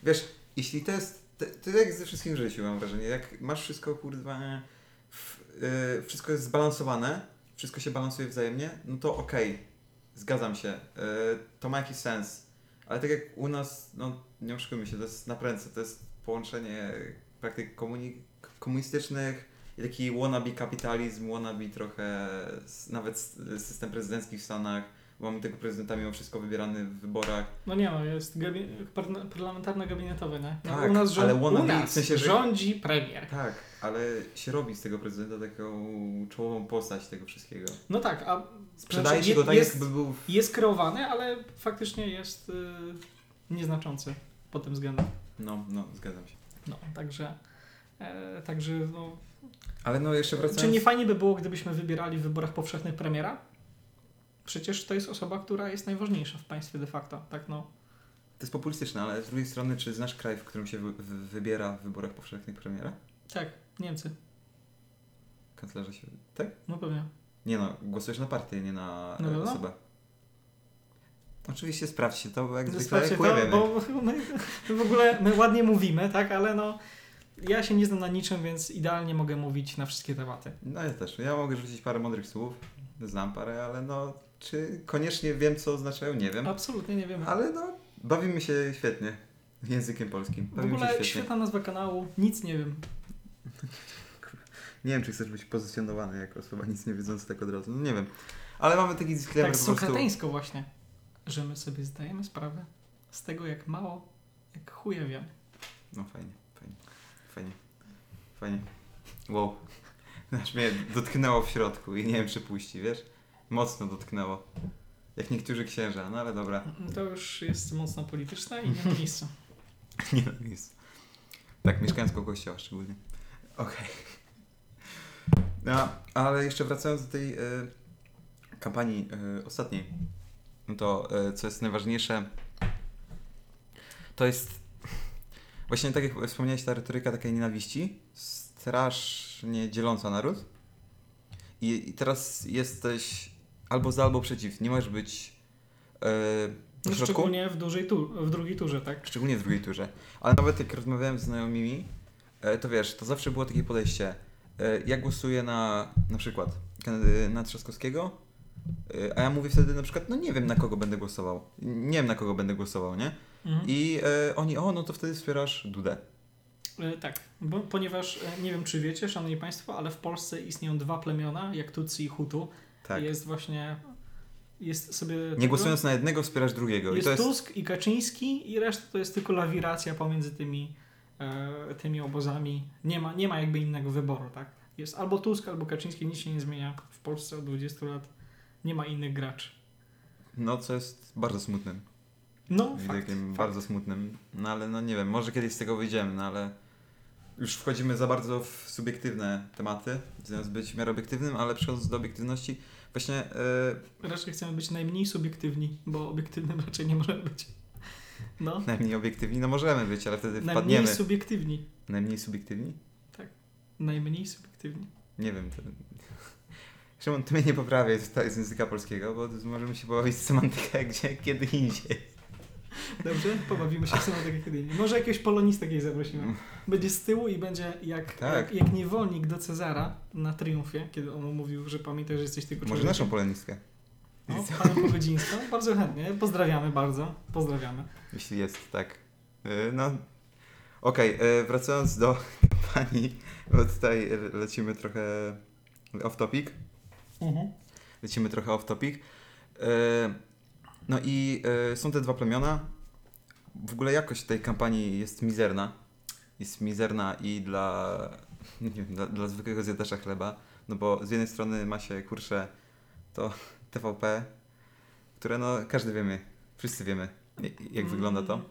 wiesz, jeśli to jest, to, to jak ze wszystkim w życiu mam wrażenie, jak masz wszystko, kurwa, w, y, wszystko jest zbalansowane, wszystko się balansuje wzajemnie, no to okej, zgadzam się, y, to ma jakiś sens, ale tak jak u nas, no nie oszukujmy się, to jest naprędce, to jest połączenie praktyk komuni- komunistycznych i taki wannabe kapitalizm, wannabe trochę nawet system prezydencki w Stanach, mamy tego prezydenta mimo wszystko wybierany w wyborach, No nie no, jest gabi- parla- parlamentarno-gabinetowy, nie? No, Tak, u nas, rząd, ale wannabe u nas w sensie, że- rządzi premier. Tak, ale się robi z tego prezydenta taką czołową postać tego wszystkiego. No tak, a Sprzedaje znaczy, się go tak, jest, jakby był. jest kreowany, ale faktycznie jest y, nieznaczący pod tym względem. No, no, zgadzam się. No, także, e, także no, Ale no, jeszcze wracając. czy nie fajnie by było, gdybyśmy wybierali w wyborach powszechnych premiera? Przecież to jest osoba, która jest najważniejsza w państwie de facto, tak no. To jest populistyczne, ale z drugiej strony, czy znasz kraj, w którym się wy, wy, wybiera w wyborach powszechnych premiera? Tak, Niemcy, Kanclerza się. Tak? no pewnie. Nie no, głosujesz na partię, nie na No, no, no. osobę. Oczywiście sprawdźcie to, bo jak zwykle Sprawdźcie to, bo my, my w ogóle my ładnie mówimy, tak, ale no ja się nie znam na niczym, więc idealnie mogę mówić na wszystkie tematy. No ja też. Ja mogę rzucić parę mądrych słów. Znam parę, ale no, czy koniecznie wiem, co oznaczają, nie wiem. Absolutnie nie wiemy. Ale no, bawimy się świetnie językiem polskim. W Bawimy się ogóle świetnie. świetna nazwa kanału, nic nie wiem. Nie wiem, czy chcesz być pozycjonowany jako osoba nic nie wiedząca tak od razu. No nie wiem. Ale mamy taki disclaimer Tak po prostu. właśnie, że my sobie zdajemy sprawę z tego, jak mało, jak chuje wiem. No fajnie, fajnie, fajnie, fajnie. Wow. Aż mnie dotknęło w środku i nie wiem, czy puści, wiesz? Mocno dotknęło. Jak niektórzy księża, no ale dobra. To już jest mocno polityczne i nie ma miejsca. Nie na miejscu. Tak, mieszkając koło kościoła szczególnie. Okej. No, ale jeszcze wracając do tej y, kampanii y, ostatniej, no to y, co jest najważniejsze, to jest właśnie tak jak wspomniałeś, ta retoryka takiej nienawiści, strasznie dzieląca naród. I, I teraz jesteś albo za, albo przeciw. Nie możesz być y, No, środku? szczególnie w, dużej tu, w drugiej turze, tak? Szczególnie w drugiej turze. Ale nawet jak rozmawiałem z znajomymi, to wiesz, to zawsze było takie podejście. E, Ja głosuję na na przykład na Trzaskowskiego, e, a ja mówię wtedy na przykład, no nie wiem na kogo będę głosował. Nie wiem na kogo będę głosował, nie? Mhm. I e, oni, o no to wtedy wspierasz Dudę. E, Tak, bo, ponieważ e, nie wiem czy wiecie, szanowni państwo, ale w Polsce istnieją dwa plemiona, jak Tutsi i Hutu. Tak. Jest właśnie, jest sobie... Nie głosując na jednego, wspierasz drugiego. I Jest to jest. Tusk i Kaczyński i reszta to jest tylko lawiracja pomiędzy tymi, e, tymi obozami. Nie ma, nie ma jakby innego wyboru, tak? Jest albo Tusk, albo Kaczyński, nic się nie zmienia w Polsce od 20 lat. Nie ma innych graczy. No, co jest bardzo smutnym. No, fakt, Widokiem fakt. bardzo smutnym. No ale no nie wiem, może kiedyś z tego wyjdziemy, no ale już wchodzimy za bardzo w subiektywne tematy, zamiast być w miarę obiektywnym, ale przechodząc do obiektywności, właśnie e, Raczej chcemy być najmniej subiektywni, bo obiektywnym raczej nie możemy być. No, najmniej obiektywni, no możemy być, ale wtedy najmniej wpadniemy. subiektywni. Najmniej subiektywni? Najmniej subiektywni. Nie wiem. To... Szymon, ty mnie nie poprawiaj tutaj z języka polskiego, bo możemy się pobawić w semantykę gdzie, kiedy indziej. Dobrze? Pobawimy się w semantykę kiedy indziej. Może jakiegoś polonista kiedyś zaprosimy. Będzie z tyłu i będzie jak, Tak. jak, jak niewolnik do Cezara na triumfie, kiedy on mówił, że pamiętaj, że jesteś tylko Może człowiekiem. naszą polenistkę, No, panem Pogodzińską. Bardzo chętnie. Pozdrawiamy bardzo. Pozdrawiamy. jeśli jest, tak. E, No, okej, e, wracając do pani, bo tutaj lecimy trochę off topic. Lecimy trochę off topic. E, No i e, są te dwa plemiona. W ogóle jakość tej kampanii jest mizerna. Jest mizerna i dla, nie wiem, dla, dla zwykłego zjadacza chleba. No bo z jednej strony ma się, kurczę, to TVP, które no każdy wiemy, wszyscy wiemy, jak Mm. wygląda to.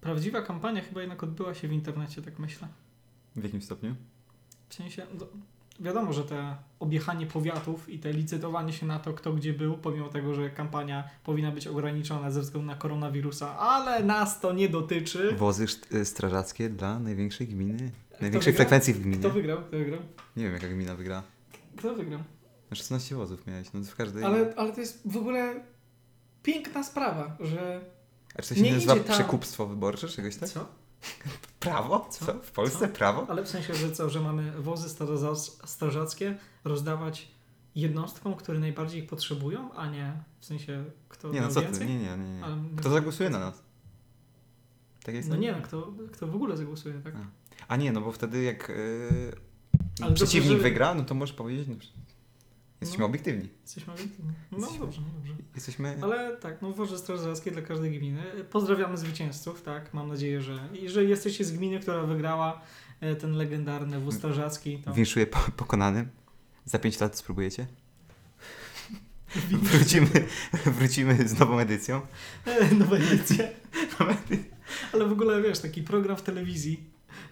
Prawdziwa kampania chyba jednak odbyła się w internecie, tak myślę. W jakim stopniu? W sensie, no, wiadomo, że te objechanie powiatów i te licytowanie się na to, kto gdzie był, pomimo tego, że kampania powinna być ograniczona ze względu na koronawirusa, ale nas to nie dotyczy. Wozy y, strażackie dla największej gminy, największej frekwencji w gminie. Kto wygrał? Kto wygrał? Nie wiem jaka gmina wygra. Kto wygrał? No 16 wozów miałeś, no w każdej... Ale, ale to jest w ogóle piękna sprawa, że... A czy to się nie nazywa tam- przekupstwo wyborcze, czegoś tak? Co? Prawo? Co? Co? W Polsce Co? prawo? Ale w sensie, że co, że mamy wozy strażac- strażackie rozdawać jednostkom, które najbardziej ich potrzebują, a nie w sensie kto Nie no co ty, więcej? nie, nie, nie. nie. Ale- Kto zagłosuje na nas? Tak jest? No nie, no, kto, kto w ogóle zagłosuje, tak? A. A nie, no bo wtedy jak yy, przeciwnik dobrze, że- wygra, no to możesz powiedzieć, no, jesteśmy No. obiektywni. Jesteśmy obiektywni. No Jesteśmy- dobrze, dobrze. Jesteśmy... Ale tak, no woże strażackie dla każdej gminy. Pozdrawiamy zwycięzców, tak? Mam nadzieję, że jeżeli jesteście z gminy, która wygrała e, ten legendarny wóz strażacki, to Winszuję po, pokonanym. Za 5 lat spróbujecie? Wrócimy, wrócimy z nową edycją. nowa edycja. Ale w ogóle wiesz, taki program w telewizji,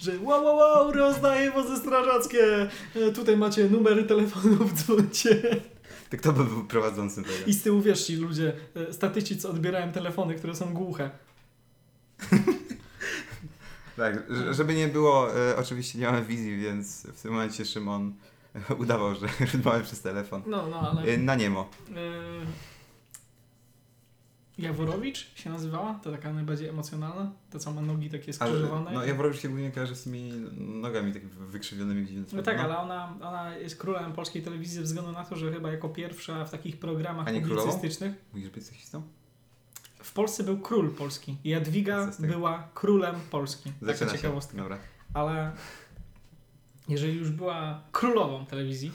że wow, wow, wow, rozdaję wozy strażackie, e, tutaj macie numery telefonów, dzwońcie. To kto by był prowadzącym tego? I z tyłu wiesz, ci ludzie, e, statyści, co odbierają telefony, które są głuche. Tak, żeby nie było, e, oczywiście nie mamy wizji, więc w tym momencie Szymon udawał, że rozmawiamy przez telefon. No, no, ale... E, Na niemo. Jaworowicz się nazywała, to taka najbardziej emocjonalna, ta co ma nogi takie Ale, skrzyżowane. no ja się głównie kojarzę z tymi nogami tak wykrzywionymi gdzieś. No tak, ale ona, ona jest królem polskiej telewizji ze względu na to, że chyba jako pierwsza w takich programach królową? publicystycznych Mówisz być seksistą? w Polsce był król Polski. Jadwiga tego? była królem Polski. Taka Zaczyna się. ciekawostka. Dobra. Ale jeżeli już była królową telewizji,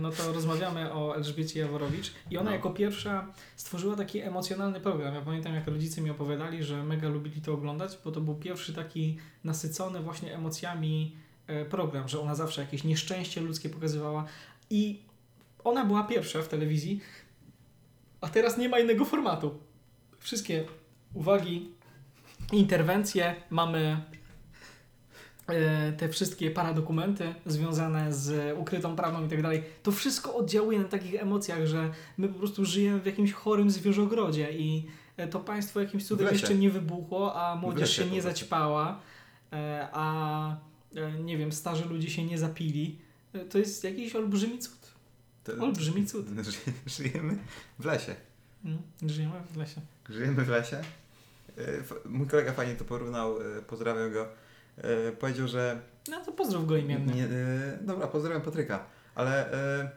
no to rozmawiamy o Elżbiecie Jaworowicz i ona No. jako pierwsza stworzyła taki emocjonalny program. Ja pamiętam, jak rodzice mi opowiadali, że mega lubili to oglądać, bo to był pierwszy taki nasycony właśnie emocjami e, program, że ona zawsze jakieś nieszczęście ludzkie pokazywała i ona była pierwsza w telewizji, a teraz nie ma innego formatu. Wszystkie uwagi, interwencje, mamy e, te wszystkie paradokumenty związane z ukrytą prawdą i tak dalej, to wszystko oddziałuje na takich emocjach, że my po prostu żyjemy w jakimś chorym zwierzogrodzie i e, to państwo jakimś cudem jeszcze nie wybuchło, a młodzież się nie zaćpała, e, a e, nie wiem, starzy ludzie się nie zapili. E, To jest jakiś olbrzymi cud. Olbrzymi cud. Ży- Żyjemy w lesie. Mm, żyjemy w lesie. Żyjemy w lesie. E, Mój kolega fajnie to porównał, e, pozdrawiam go. E, Powiedział, że No to pozdrów go imiennie. Nie, e, dobra, pozdrawiam Patryka, ale e,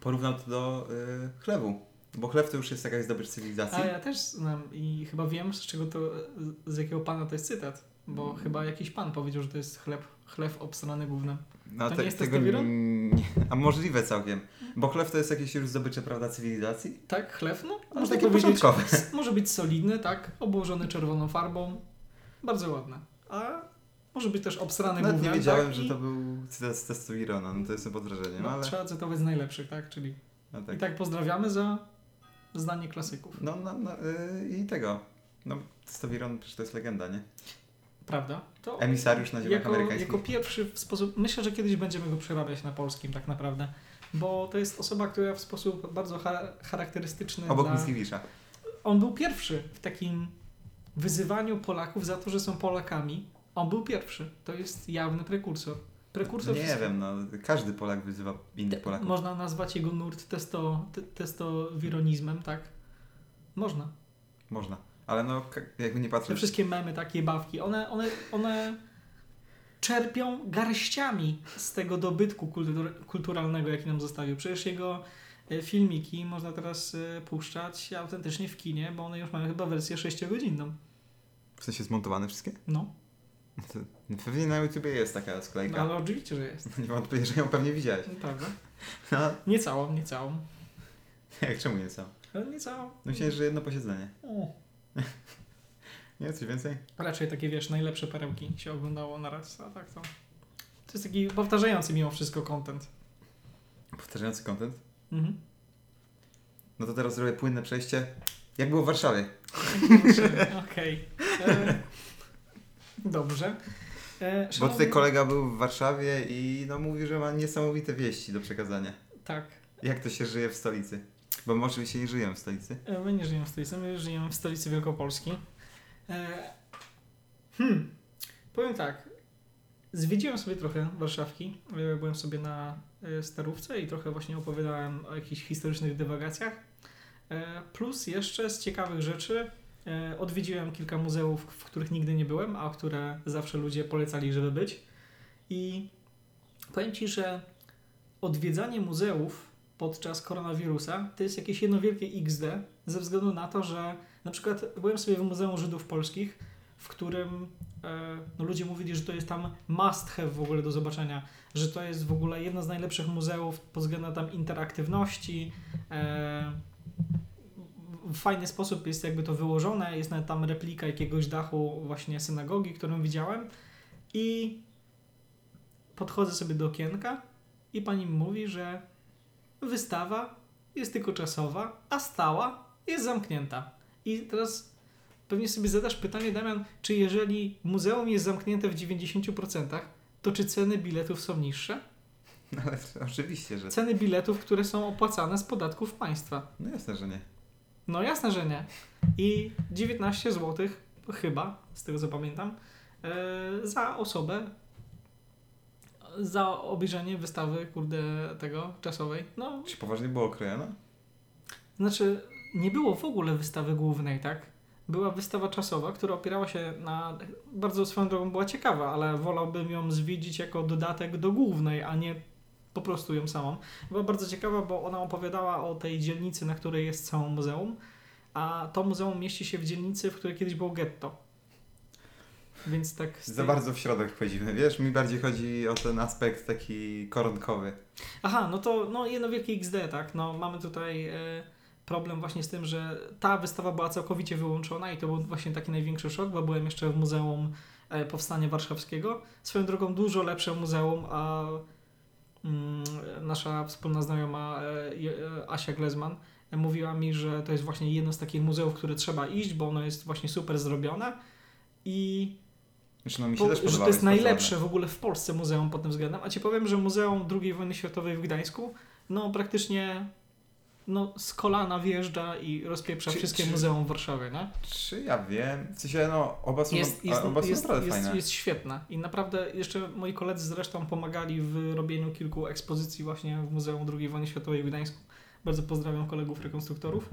porównał to do e, chlewu, bo chleb to już jest jakaś zdobycz cywilizacji. A ja też znam i chyba wiem, z czego to, z jakiego pana to jest cytat. Bo chyba jakiś pan powiedział, że to jest chleb, chleb obstrany gównem. No, to te- nie jest tego nie, A możliwe całkiem, bo chleb to jest jakieś już zdobycze, prawda, cywilizacji? Tak, chleb, no, Ale można takie początkowe. może być solidny, tak, obłożony czerwoną farbą, bardzo ładne. A może być też obstrany Nawet nie wiedziałem, tak, że to był cytat z testosterona, no to jestem pod wrażeniem, no, ale... Trzeba cytować z najlepszych, tak, czyli No i tak. tak pozdrawiamy za znanie klasyków. No, no, no y, i tego. No, testosteron przecież to jest legenda, nie? Prawda? To Emisariusz na ziemiach jako, amerykańskich. jako pierwszy w sposób. Myślę, że kiedyś będziemy go przerabiać na polskim, tak naprawdę. Bo to jest osoba, która w sposób bardzo cha- charakterystyczny. Obok dla... Mickiewicza. On był pierwszy w takim wyzywaniu Polaków za to, że są Polakami. On był pierwszy. To jest jawny prekursor. Prekursor Nie wiem, no, każdy Polak wyzywa innych Polaków. Można nazwać jego nurt testo, te, testowironizmem, tak? Można. Można. Ale no, jakby nie Te patrzeć, wszystkie memy, takie bawki, one, one, one czerpią garściami z tego dobytku kultur, kulturalnego, jaki nam zostawił. Przecież jego filmiki można teraz e, puszczać autentycznie w kinie, bo one już mają chyba wersję 6-godzinną. w sensie zmontowane wszystkie? No, To, pewnie na YouTubie jest taka no sklejka. ale oczywiście, że jest. Nie wątpię, że ją pewnie widziałeś. No, Prawda? No, Nie całą, nie całą. jak czemu nie? Ale nie całą. No myślałem, że jedno posiedzenie. O. Nie, coś więcej? Raczej takie, wiesz, najlepsze perełki się oglądało na raz, a tak to... To jest taki powtarzający mimo wszystko content. Powtarzający content. Mhm. No to teraz zrobię płynne przejście. Jak było w Warszawie? Okej. E, Dobrze. E, Bo tutaj kolega był w Warszawie i no mówi, że ma niesamowite wieści do przekazania. Tak. Jak to się żyje w stolicy? Bo my oczywiście nie żyjemy w stolicy. E, My nie żyjemy w stolicy, my żyjemy w stolicy Wielkopolski. E, Hmm. Powiem tak. Zwiedziłem sobie trochę Warszawki. Byłem sobie na Starówce i trochę właśnie opowiadałem o jakichś historycznych dywagacjach. E, Plus jeszcze z ciekawych rzeczy e, odwiedziłem kilka muzeów, w których nigdy nie byłem, a które zawsze ludzie polecali, żeby być. I powiem Ci, że odwiedzanie muzeów podczas koronawirusa to jest jakieś jedno wielkie XD, ze względu na to, że na przykład byłem sobie w Muzeum Żydów Polskich, w którym no ludzie mówili, że to jest tam must have w ogóle do zobaczenia, że to jest w ogóle jedno z najlepszych muzeów pod względem tam interaktywności. E, w fajny sposób jest jakby to wyłożone, jest nawet tam replika jakiegoś dachu właśnie synagogi, którą widziałem i podchodzę sobie do okienka i pani mówi, że wystawa jest tylko czasowa, a stała jest zamknięta. I teraz pewnie sobie zadasz pytanie, Damian, czy jeżeli muzeum jest zamknięte w 90%, to czy ceny biletów są niższe? No ale oczywiście, że... Ceny biletów, które są opłacane z podatków państwa. No jasne, że nie. No jasne, że nie. I 19 zł, chyba, z tego co pamiętam, e, za osobę, za obejrzenie wystawy, kurde, tego czasowej. No, Czy poważnie było okrojona? Znaczy, nie było w ogóle wystawy głównej, tak? Była wystawa czasowa, która opierała się na. Bardzo swoją drogą była ciekawa, ale wolałbym ją zwiedzić jako dodatek do głównej, a nie po prostu ją samą. Była bardzo ciekawa, bo ona opowiadała o tej dzielnicy, na której jest całe muzeum, a to muzeum mieści się w dzielnicy, w której kiedyś było getto. Więc tak. z Za tej- bardzo w środek wchodzimy, wiesz? Mi bardziej chodzi o ten aspekt taki koronkowy. Aha, no to no, jedno wielkie XD, tak? No, mamy tutaj e, problem właśnie z tym, że ta wystawa była całkowicie wyłączona i to był właśnie taki największy szok, bo byłem jeszcze w Muzeum e, Powstania Warszawskiego. Swoją drogą dużo lepsze muzeum, a mm, nasza wspólna znajoma e, e, Asia Glezman mówiła mi, że to jest właśnie jedno z takich muzeów, które trzeba iść, bo ono jest właśnie super zrobione i no mi się po, też że to jest najlepsze w ogóle w Polsce muzeum pod tym względem. A ci powiem, że Muzeum II wojny światowej w Gdańsku, no praktycznie no, z kolana wjeżdża i rozpieprza Czy- wszystkie czy- muzeum w Warszawie, nie? Czy ja wiem? W sensie, no, oba są, Jest, jest, oba są jest, naprawdę jest, fajne. jest świetna. I naprawdę jeszcze moi koledzy zresztą pomagali w robieniu kilku ekspozycji właśnie w Muzeum II wojny światowej w Gdańsku. Bardzo pozdrawiam kolegów rekonstruktorów.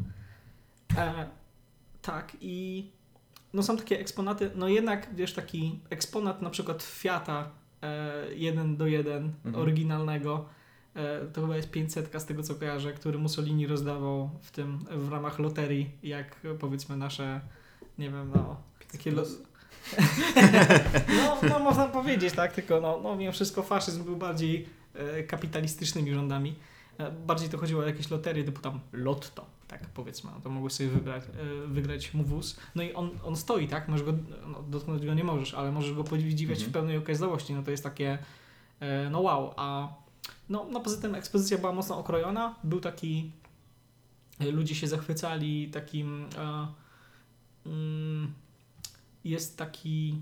E, tak, i no są takie eksponaty, no jednak wiesz, taki eksponat na przykład Fiata e, 1 do 1 Mhm. oryginalnego, to chyba jest 500 z tego co kojarzę, który Mussolini rozdawał w tym, w ramach loterii, jak e, powiedzmy nasze, nie wiem, no, takie lo... no, no można powiedzieć, tak, tylko no, no mimo wszystko faszyzm był bardziej e, kapitalistycznymi rządami. E, Bardziej to chodziło o jakieś loterie typu tam lotto, tak powiedzmy, no to mogłeś sobie wybrać, e, wygrać mu wóz. No i on, on stoi, tak, możesz go, no, dotknąć go nie możesz, ale możesz go podziwiać Mhm. w pełnej okazałości, no to jest takie, e, no wow, a no, no poza tym ekspozycja była mocno okrojona, był taki, e, ludzie się zachwycali takim, e, mm, jest taki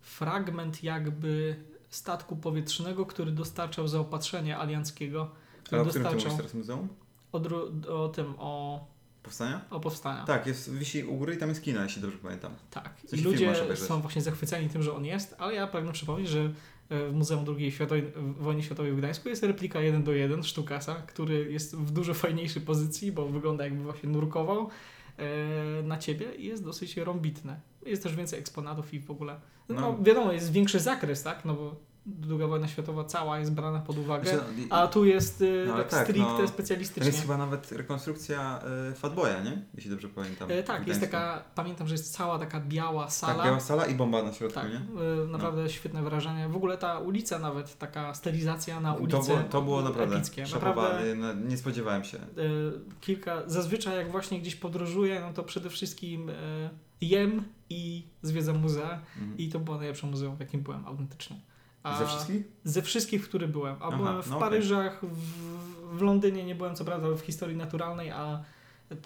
fragment jakby statku powietrznego, który dostarczał zaopatrzenie alianckiego, Ale który o którym ty dostarczał mówisz teraz muzeum? o, o tym, o, Powstania? o powstania. Tak, jest, wisi u góry i tam jest kino, jeśli dobrze pamiętam. Tak. Coś I ludzie są właśnie zachwyceni tym, że on jest, ale ja pragnę przypomnieć, że w Muzeum II Światowej, Wojny Światowej w Gdańsku jest replika 1 do 1 Sztukasa, który jest w dużo fajniejszej pozycji, bo wygląda jakby właśnie nurkował e, na ciebie i jest dosyć rąbitne. Jest też więcej eksponatów i w ogóle. No, No. wiadomo, jest większy zakres, tak? No bo II wojna światowa cała jest brana pod uwagę, Znaczy, no, a tu jest e, No, tak, tak, stricte no, to specjalistycznie. jest chyba nawet rekonstrukcja e, Fatboya, nie? Jeśli dobrze pamiętam. E, tak, jest taka, pamiętam, że jest cała taka biała sala. Tak, biała sala i bomba na środku, Tak, nie? y, naprawdę świetne wrażenie. W ogóle ta ulica nawet, taka stylizacja na ulicę. To było, to było naprawdę epickie. Naprawdę nie, nie spodziewałem się. y, kilka, zazwyczaj jak właśnie gdzieś podróżuję, no to przede wszystkim y, jem i zwiedzam muzea Mhm. i to było najlepsze muzeum, w jakim byłem autentycznie. A Ze wszystkich? Ze wszystkich, w których byłem. A Aha, byłem w no. Paryżach, w, w Londynie nie byłem co prawda w historii naturalnej, a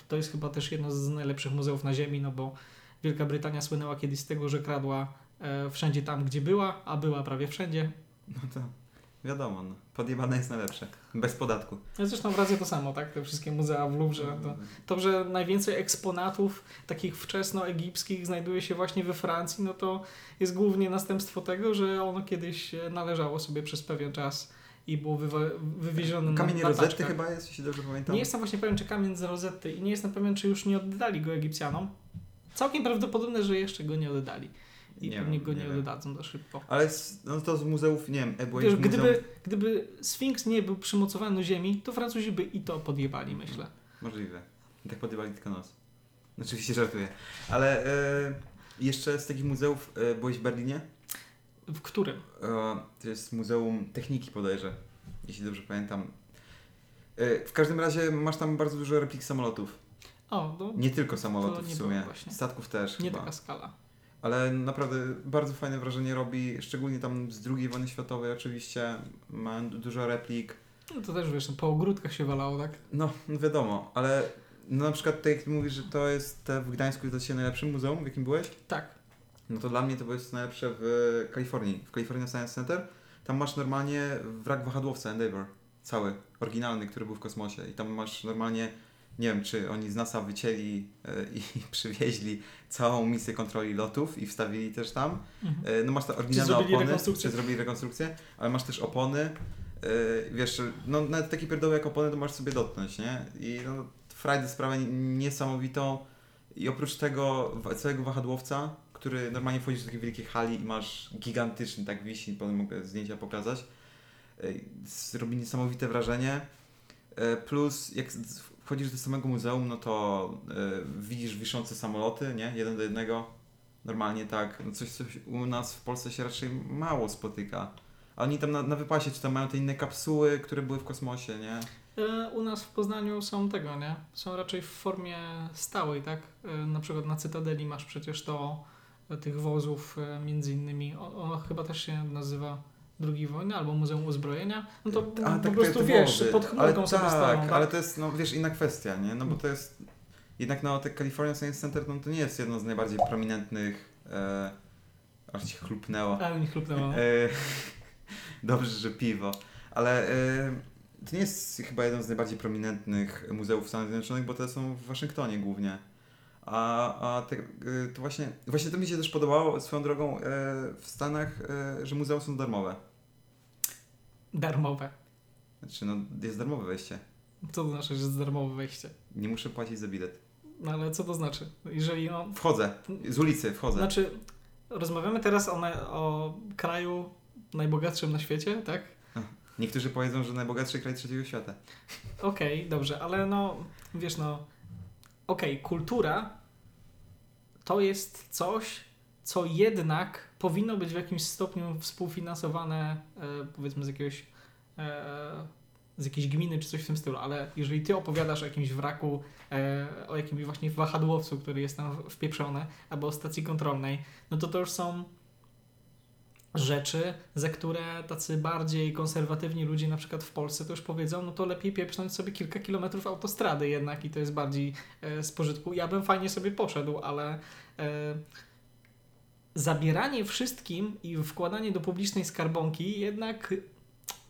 to jest chyba też jedno z najlepszych muzeów na ziemi, no bo Wielka Brytania słynęła kiedyś z tego, że kradła e, wszędzie tam, gdzie była, a była prawie wszędzie. No to wiadomo, no. podjebane jest najlepsze. Bez podatku. No Zresztą w Razie to samo, tak? Te wszystkie muzea w Louvre. To, to, że najwięcej eksponatów takich wczesnoegipskich znajduje się właśnie we Francji, no to jest głównie następstwo tego, że ono kiedyś e, należało sobie przez pewien czas i było wywa- wywiezione na, Kamień na Rozety taczkach. chyba jest, jeśli dobrze pamiętam. Nie jestem właśnie pewien, czy kamień z Rozety i nie jestem pewien, czy już nie oddali go Egipcjanom. Całkiem prawdopodobne, że jeszcze go nie oddali. I Nie pewnie go nie nie, oddadzą za szybko. Ale z, no to z muzeów, nie wiem, byłeś Wiesz, w muzeum... gdyby, gdyby Sfinks nie był przymocowany do ziemi, to Francuzi by i to podjebali, myślę. Możliwe. Tak podjebali tylko nos. Oczywiście żartuję. Ale e, jeszcze z takich muzeów e, byłeś w Berlinie? W którym? To jest Muzeum Techniki bodajże, jeśli dobrze pamiętam. E, w każdym razie masz tam bardzo dużo replik samolotów. O, no, Nie tylko samolotów w sumie. Statków też nie chyba. taka skala. Ale naprawdę bardzo fajne wrażenie robi, szczególnie tam z II wojny światowej oczywiście. Du- dużo replik. No to też wiesz, po ogródkach się walało, tak? No, no wiadomo, ale no na przykład tutaj jak ty mówisz, że to jest te w Gdańsku jest dla Ciebie najlepszym muzeum, w jakim byłeś? Tak. No to dla mnie to było jest najlepsze w Kalifornii, w California Science Center. Tam masz normalnie wrak wahadłowca Endeavour, cały, oryginalny, który był w kosmosie. I tam masz normalnie, nie wiem czy oni z NASA wycięli e, i przywieźli całą misję kontroli lotów i wstawili też tam. Mhm. E, No masz te oryginalne zrobili opony, rekonstrukcję? czy zrobili rekonstrukcję, ale masz też opony. E, Wiesz, no nawet takie pierdoły jak opony to masz sobie dotknąć, nie? I no, frajdę sprawia niesamowitą. I oprócz tego całego wahadłowca, który normalnie wchodzisz do takiej wielkiej hali i masz gigantyczny, tak wisi, potem mogę zdjęcia pokazać. Zrobi niesamowite wrażenie. Plus jak wchodzisz do samego muzeum, no to e, widzisz wiszące samoloty, nie? Jeden do jednego. Normalnie tak. No coś, u nas w Polsce się raczej mało spotyka. A oni tam na, na wypasie, czy tam mają te inne kapsuły, które były w kosmosie, nie? E, U nas w Poznaniu są tego, nie? Są raczej w formie stałej, tak? E, Na przykład na Cytadeli masz przecież to tych wozów między innymi. o- Ono chyba też się nazywa II wojny albo Muzeum Uzbrojenia. No to A, po tak, prostu wiesz, pod chmurką ale sobie tak. Tak? ale to jest, no wiesz, inna kwestia, nie? No bo to jest, jednak no te California Science Center, no to nie jest jedno z najbardziej prominentnych, e, aż ci chlupnęło. Ale mi chlupnęło. E, dobrze, że piwo. Ale e, to nie jest chyba jeden z najbardziej prominentnych muzeów w Stanach Zjednoczonych, bo te są w Waszyngtonie głównie. A, a te, e, to właśnie, właśnie to mi się też podobało swoją drogą e, w Stanach, e, że muzea są darmowe. Darmowe. Znaczy, no jest darmowe wejście. Co to znaczy, że jest darmowe wejście? Nie muszę płacić za bilet. No ale co to znaczy? Jeżeli no, Wchodzę, z ulicy wchodzę. Znaczy, rozmawiamy teraz o, na, o kraju najbogatszym na świecie, tak? Niektórzy powiedzą, że najbogatszy kraj trzeciego świata. Okej, dobrze, ale no, wiesz, no, okej, kultura to jest coś, co jednak powinno być w jakimś stopniu współfinansowane, e, powiedzmy, z jakiegoś, e, z jakiejś gminy czy coś w tym stylu, ale jeżeli ty opowiadasz o jakimś wraku, e, o jakimś właśnie wahadłowcu, który jest tam wpieprzony, albo o stacji kontrolnej, no to to już są rzeczy, za które tacy bardziej konserwatywni ludzie na przykład w Polsce to już powiedzą, no to lepiej pieprznąć sobie kilka kilometrów autostrady jednak i to jest bardziej z pożytku. Ja bym fajnie sobie poszedł, ale zabieranie wszystkim i wkładanie do publicznej skarbonki jednak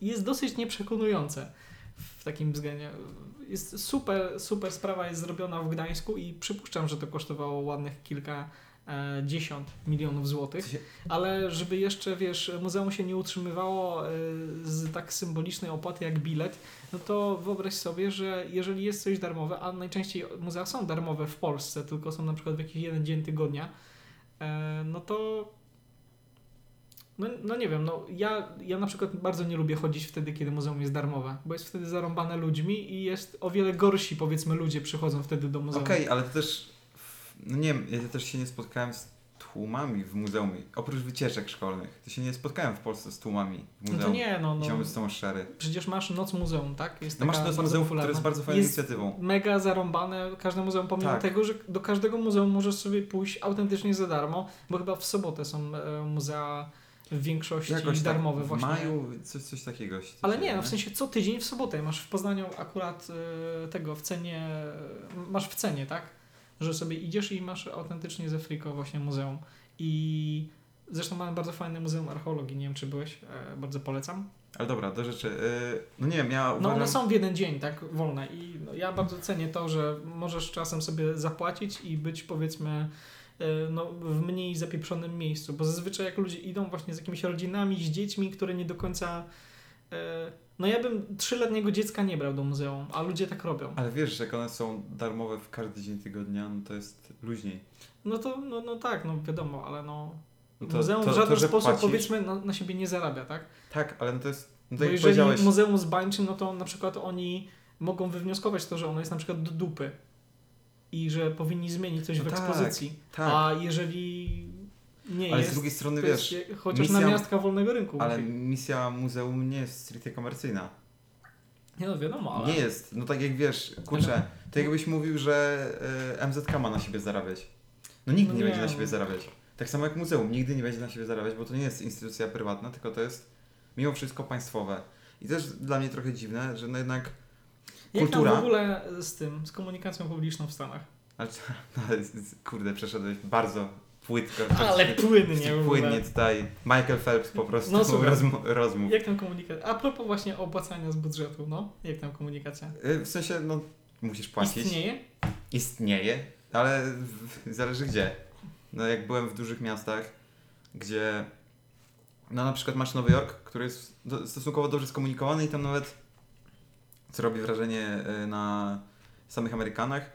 jest dosyć nieprzekonujące w takim względzie. Jest super, super sprawa jest zrobiona w Gdańsku i przypuszczam, że to kosztowało ładnych kilka e, dziesiąt milionów złotych. Ale żeby jeszcze, wiesz, muzeum się nie utrzymywało e, z tak symbolicznej opłaty jak bilet, no to wyobraź sobie, że jeżeli jest coś darmowe, a najczęściej muzea są darmowe w Polsce, tylko są na przykład w jakiś jeden dzień tygodnia, no to no, no nie wiem, no ja, ja na przykład bardzo nie lubię chodzić wtedy, kiedy muzeum jest darmowe, bo jest wtedy zarąbane ludźmi i jest o wiele gorsi, powiedzmy, ludzie przychodzą wtedy do muzeum. Okej, ale to też, no nie wiem, ja też się nie spotkałem z tłumami w muzeum. Oprócz wycieczek szkolnych. To się nie spotkałem w Polsce z tłumami w No muzeum. to nie, no, no. Są szczery. Przecież masz Noc Muzeum, tak? Jest No masz bardzo muzeum, które jest bardzo fajną Jest inicjatywą. mega zarąbane, każde muzeum, pomimo Tak. tego, że do każdego muzeum możesz sobie pójść autentycznie za darmo, bo chyba w sobotę są e, muzea w większości Jakoś darmowe tak, w właśnie. maju coś, coś takiego się Ale nie, no w sensie co tydzień w sobotę masz w Poznaniu akurat e, tego w cenie, masz w cenie, tak? Że sobie idziesz i masz autentycznie ze friko właśnie muzeum. I zresztą mamy bardzo fajne muzeum archeologii, nie wiem czy byłeś, e, bardzo polecam. Ale dobra, do rzeczy. Yy, no nie wiem, ja No uważam... one są w jeden dzień, tak, wolne i no, ja bardzo cenię to, że możesz czasem sobie zapłacić i być powiedzmy e, no, w mniej zapieprzonym miejscu, bo zazwyczaj jak ludzie idą właśnie z jakimiś rodzinami, z dziećmi, które nie do końca e, no ja bym trzyletniego dziecka nie brał do muzeum, a ludzie tak robią. Ale wiesz, że jak one są darmowe w każdy dzień tygodnia, no to jest luźniej. No to, no, no tak, no wiadomo, ale no, No to, muzeum to, w żaden to, sposób płacisz, powiedzmy na, na siebie nie zarabia, tak? Tak, ale no to jest... No Bo tak jak jeżeli powiedziałeś... muzeum zbańczy, no to na przykład oni mogą wywnioskować to, że ono jest na przykład do dupy i że powinni zmienić coś No w tak, ekspozycji. Tak, A jeżeli nie ale jest, z drugiej strony wiesz... jest je- chociaż misja- namiastka wolnego rynku. Ale misja muzeum nie jest stricte komercyjna. Nie no wiadomo, ale... Nie jest. No tak jak wiesz, kurczę, to jakbyś mówił, że y, MZK ma na siebie zarabiać. No nigdy No nie, nie, będzie na no. siebie zarabiać. Tak samo jak muzeum, nigdy nie będzie na siebie zarabiać, bo to nie jest instytucja prywatna, tylko to jest mimo wszystko państwowe. I też dla mnie trochę dziwne, że no jednak... Jak kultura- tam w ogóle z tym, z komunikacją publiczną w Stanach? Ale, ale kurde, przeszedłeś bardzo płytko. Ale płynnie. Płynnie tutaj. Michael Phelps po prostu No, rozm- rozmów. Jak tam komunikacja? A propos właśnie opłacania z budżetu, no? Jak tam komunikacja? Y, W sensie, no musisz płacić. Istnieje? Istnieje, ale w- zależy gdzie. No jak byłem w dużych miastach, gdzie no na przykład masz Nowy Jork, który jest do, stosunkowo dobrze skomunikowany i tam nawet, co robi wrażenie y, na samych Amerykanach,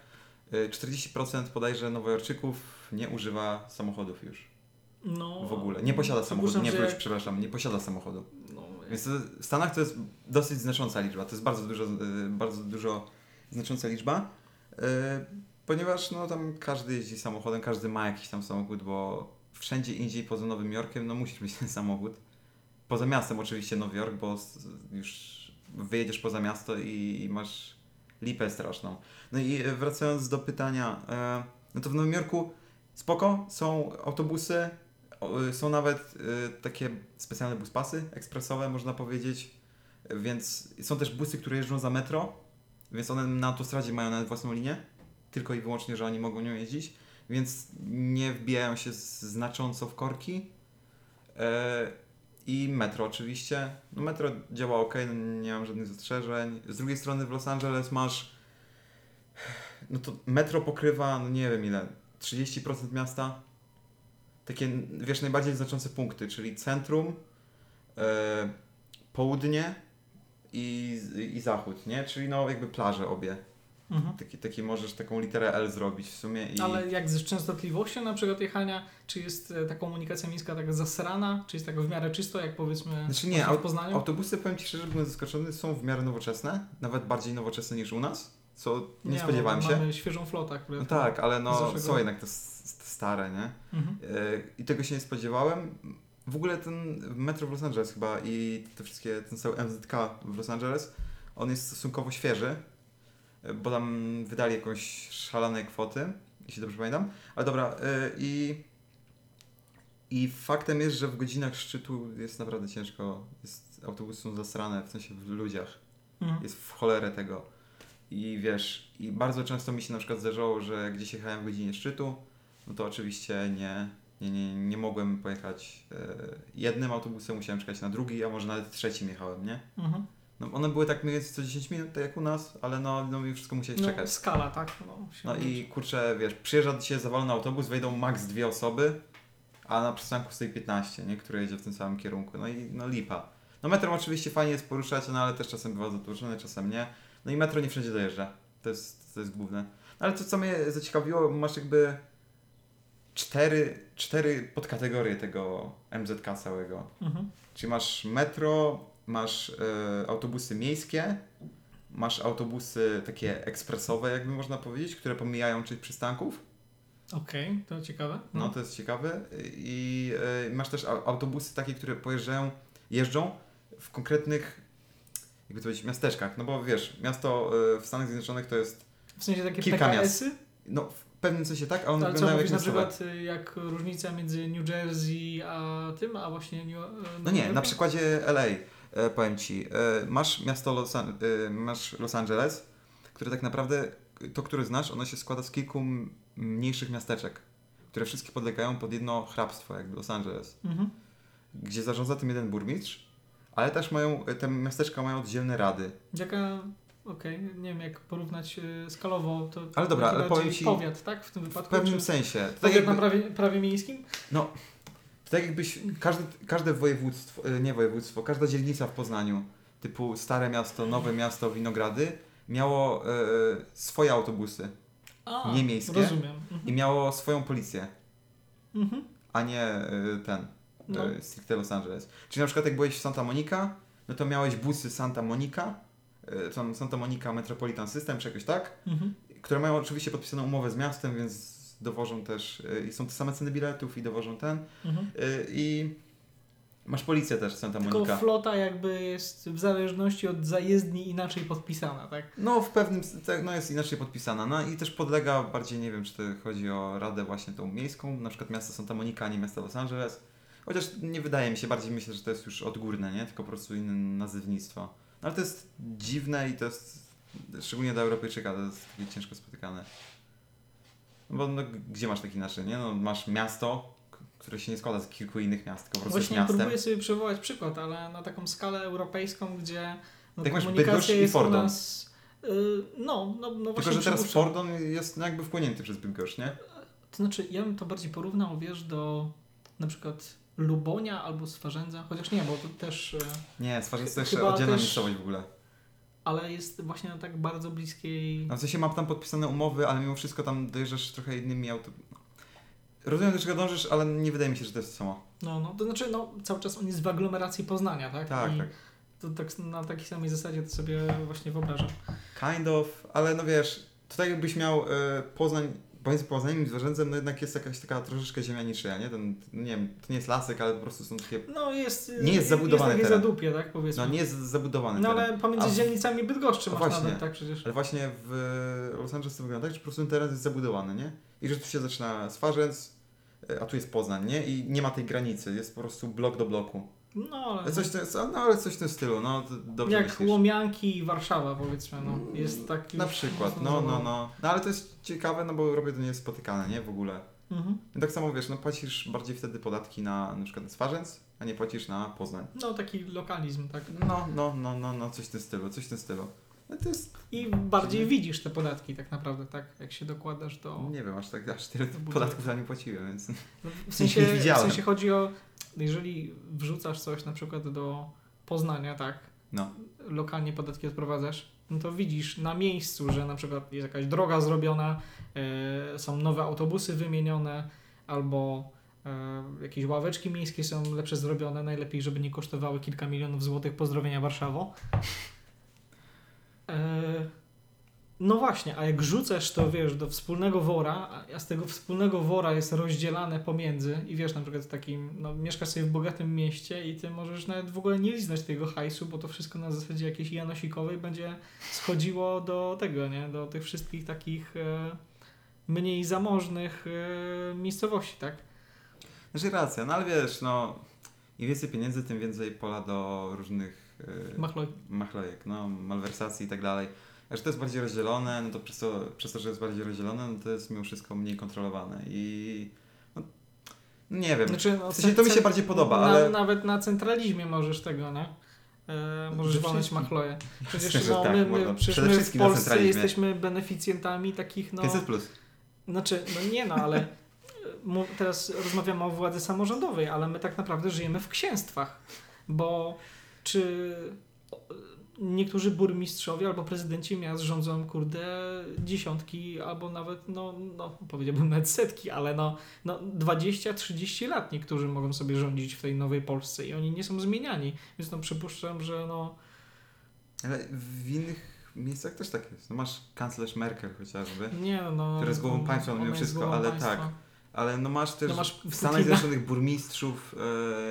y, 40% bodajże Nowojorczyków nie używa samochodów już No. w ogóle. Nie posiada samochodu, nie, że jak- przepraszam, nie posiada samochodu. No, Więc to, w Stanach to jest dosyć znacząca liczba. To jest bardzo dużo, y, bardzo dużo znacząca liczba, y, ponieważ no, tam każdy jeździ samochodem, każdy ma jakiś tam samochód, bo wszędzie indziej poza Nowym Jorkiem no musisz mieć ten samochód. Poza miastem oczywiście Nowy Jork, bo już wyjedziesz poza miasto i, i masz lipę straszną. No i y, wracając do pytania, e, no to w Nowym Jorku spoko, są autobusy, y, są nawet y, takie specjalne buspasy ekspresowe, można powiedzieć, więc są też busy, które jeżdżą za metro, więc one na autostradzie mają nawet własną linię, tylko i wyłącznie, że oni mogą nią jeździć, więc nie wbijają się znacząco w korki. E, I metro oczywiście. No metro działa ok, no nie mam żadnych zastrzeżeń. Z drugiej strony w Los Angeles masz. No to metro pokrywa, no nie wiem ile, 30% miasta. Takie, wiesz, najbardziej znaczące punkty, czyli centrum, e, południe i, i zachód, nie? Czyli no jakby plaże obie. Mhm. Taki, taki możesz taką literę L zrobić w sumie i... Ale jak z częstotliwością na przykład jechania, czy jest e, ta komunikacja miejska tak zasrana, czy jest tak w miarę czysto, jak powiedzmy Znaczy nie, w Poznaniu? Autobusy, powiem Ci szczerze, byłem zaskoczony, są w miarę nowoczesne, nawet bardziej nowoczesne niż u nas, co nie, bo spodziewałem się. Mamy świeżą flotę, która... No tak, ale no są jednak te, stare, nie? Mhm. E, I tego się nie spodziewałem. W ogóle ten metro w Los Angeles chyba i te wszystkie, ten cały MZK w Los Angeles, on jest stosunkowo świeży, e, bo tam wydali jakąś szalone kwoty, jeśli dobrze pamiętam. Ale dobra, e, i, i faktem jest, że w godzinach szczytu jest naprawdę ciężko. Jest, autobusy są zasrane, w sensie w ludziach. Mhm. Jest w cholerę tego. I wiesz, i bardzo często mi się na przykład zdarzało, że gdzieś jechałem w godzinie szczytu, no to oczywiście nie, nie, nie, nie mogłem pojechać e, jednym autobusem, musiałem czekać na drugi, a może nawet trzecim jechałem, nie? Mhm. No one były tak mniej więcej co 10 minut, tak jak u nas, ale no, no i wszystko musiałeś No, czekać. skala, tak? No, No i kurczę, wiesz, przyjeżdża Ciebie zawalony autobus, wejdą maks dwie osoby, a na przystanku stoi 15, nie? Które jedzie w tym samym kierunku. No i no lipa. No metrem oczywiście fajnie jest poruszać, no ale też czasem bywa zatłoczone, czasem nie. No i metro nie wszędzie dojeżdża. To jest, to jest główne. No ale to co mnie zaciekawiło, masz jakby cztery, cztery podkategorie tego MZK całego. Mhm. Czyli masz metro, masz e, autobusy miejskie, masz autobusy takie ekspresowe, jakby można powiedzieć, które pomijają część przystanków. Okej, to ciekawe. No to jest ciekawe. I e, masz też au- autobusy takie, które pojeżdżają, jeżdżą w konkretnych, jakby to powiedzieć, miasteczkach. No bo wiesz, miasto e, w Stanach Zjednoczonych to jest, W sensie takie kilka PKS-y? no w pewnym sensie tak, a one Ale co wyglądają jak na przykład y, jak różnica między New Jersey a tym, a właśnie New, y, No nie, na przykładzie LA, powiem Ci, masz miasto Los, An- masz Los Angeles, które tak naprawdę, to które znasz, ono się składa z kilku mniejszych miasteczek, które wszystkie podlegają pod jedno hrabstwo, jakby Los Angeles, Mhm. gdzie zarządza tym jeden burmistrz, ale też mają, te miasteczka mają oddzielne rady. Jaka, okej, nie wiem jak porównać y, skalowo, to Ale dobra, ale powiem Ci- powiat, tak? W tym W wypadku? pewnym czy sensie. Tak, powiat jakby, na prawie, prawie miejskim? to tak jakbyś, każdy, każde województwo, e, nie województwo, każda dzielnica w Poznaniu, typu Stare Miasto, Nowe Miasto, Winogrady, miało e, swoje autobusy. A, Nie miejskie. Rozumiem. i Mhm. miało swoją policję, Mhm. a nie y, ten, No. stricte Los Angeles. Czyli na przykład jak byłeś w Santa Monica, no to miałeś busy Santa Monica, tam Santa Monica Metropolitan System czy jakoś tak, Mhm. które mają oczywiście podpisaną umowę z miastem, więc dowożą też, y, i są te same ceny biletów i dowożą ten. Mhm. Y, I masz policję też Santa Tylko Monica. flota jakby jest w zależności od zajezdni inaczej podpisana, tak? No w pewnym, tak, no jest inaczej podpisana, no i też podlega bardziej, nie wiem czy to chodzi o radę właśnie tą miejską, na przykład miasto Santa Monica, a nie miasto Los Angeles. Chociaż nie wydaje mi się, bardziej myślę, że to jest już odgórne, nie? Tylko po prostu inne nazewnictwo. No ale to jest dziwne i to jest, szczególnie dla Europejczyka, to jest takie ciężko spotykane. No bo no, gdzie masz takie inaczej, nie? No masz miasto, które się nie składa z kilku innych miast, tylko po prostu Właśnie miastem. próbuję sobie przywołać przykład, ale na taką skalę europejką, gdzie no, Tak masz komunikacja i jest u Fordon. nas... y, no, no, no Tylko, właśnie że teraz. Fordon jest no, jakby wchłonięty przez Bydgoszcz, nie? To znaczy, ja bym to bardziej porównał, wiesz, do na przykład Lubonia albo Swarzędza, chociaż nie, bo to też... y, Nie, to Chyba jeszcze oddzielna też- miejscowość w ogóle. Ale jest właśnie na tak bardzo bliskiej... No w sensie mam tam podpisane umowy, ale mimo wszystko tam dojeżdżasz trochę innymi auto... Rozumiem, do czego dążysz, ale nie wydaje mi się, że to jest to samo. No, no, to znaczy, no, cały czas on jest w aglomeracji Poznania, tak? Tak, I tak. to tak na takiej samej zasadzie to sobie właśnie wyobrażam. Kind of, ale no wiesz, to tak jakbyś miał e, Poznań, pomiędzy Poznaniem i Zwarzędzem, no jednak jest jakaś taka troszeczkę ziemia niczyja, nie? Ten, no nie wiem, to nie jest lasek, ale po prostu są takie... No jest... Nie jest zabudowany Jest teren. zadupie, tak powiedzmy. No nie jest zabudowany No teren. ale pomiędzy A w- dzielnicami Bydgoszczy masz właśnie. nawet, tak przecież. Ale właśnie w Los Angeles to wygląda tak, że po prostu ten teren jest zabudowany, nie? I że tu się zaczyna Swarzędz, e, a tu jest Poznań, nie? I nie ma tej granicy, jest po prostu blok do bloku. No ale... Coś, w tym- no, ale coś w tym stylu, no dobrze jak myślisz. Łomianki i Warszawa powiedzmy, no. Jest tak Na przykład, no, no, no. No ale to jest ciekawe, no bo robię to nie jest spotykane, nie? W ogóle. Mhm. I tak samo wiesz, no płacisz bardziej wtedy podatki na na przykład na Swarzędz, a nie płacisz na Poznań. No taki lokalizm, tak. No, no, no, no, no, coś w tym stylu, coś w tym stylu. No to jest, I bardziej widzisz te podatki tak naprawdę, tak? Jak się dokładasz do... nie wiem, aż tak, aż tyle podatków za nie płaciłem, więc... No, W sensie, Nie w widziałem. sensie chodzi o, jeżeli wrzucasz coś na przykład do Poznania, tak, No. lokalnie podatki odprowadzasz, no to widzisz na miejscu, że na przykład jest jakaś droga zrobiona, e, są nowe autobusy wymienione, albo e, jakieś ławeczki miejskie są lepsze zrobione, najlepiej, żeby nie kosztowały kilka milionów złotych. Pozdrowienia Warszawo. E, no właśnie, a jak rzucasz to, wiesz, do wspólnego wora, a z tego wspólnego wora jest rozdzielane pomiędzy i wiesz, na przykład takim, no mieszkasz sobie w bogatym mieście i ty możesz nawet w ogóle nie liznąć tego hajsu, bo to wszystko na zasadzie jakiejś janosikowej będzie schodziło do tego, nie? Do tych wszystkich takich e, mniej zamożnych e, miejscowości, tak? Znaczy racja, no ale wiesz, no im więcej pieniędzy, tym więcej pola do różnych yy, Machloj. machlojek, no, malwersacji i tak dalej. Że to jest bardziej rozdzielone, no to przez to, przez to, że jest bardziej rozdzielone, no to jest mimo wszystko mniej kontrolowane i no, nie wiem. Znaczy, no, W sensie to mi się bardziej podoba, na, ale- Nawet na centralizmie możesz tego, nie? E, możesz Że walnąć wszystkim. machloje. Przecież no, tak, my, my, przecież Przede my w Polsce jesteśmy beneficjentami takich, no... 500 plus. Znaczy, no nie no, ale teraz rozmawiamy o władzy samorządowej, ale my tak naprawdę żyjemy w księstwach, bo czy niektórzy burmistrzowie albo prezydenci miast rządzą, kurde, dziesiątki albo nawet, no, no powiedziałbym nawet setki, ale no, no 20-30 lat niektórzy mogą sobie rządzić w tej nowej Polsce i oni nie są zmieniani, więc no przypuszczam, że no Ale w innych miejscach też tak jest. No masz kanclerz Merkel chociażby, nie no... Które z głową państwa, no mimo jest wszystko, ale państwa. tak. ale no masz też No masz w Stanach. Zjednoczonych burmistrzów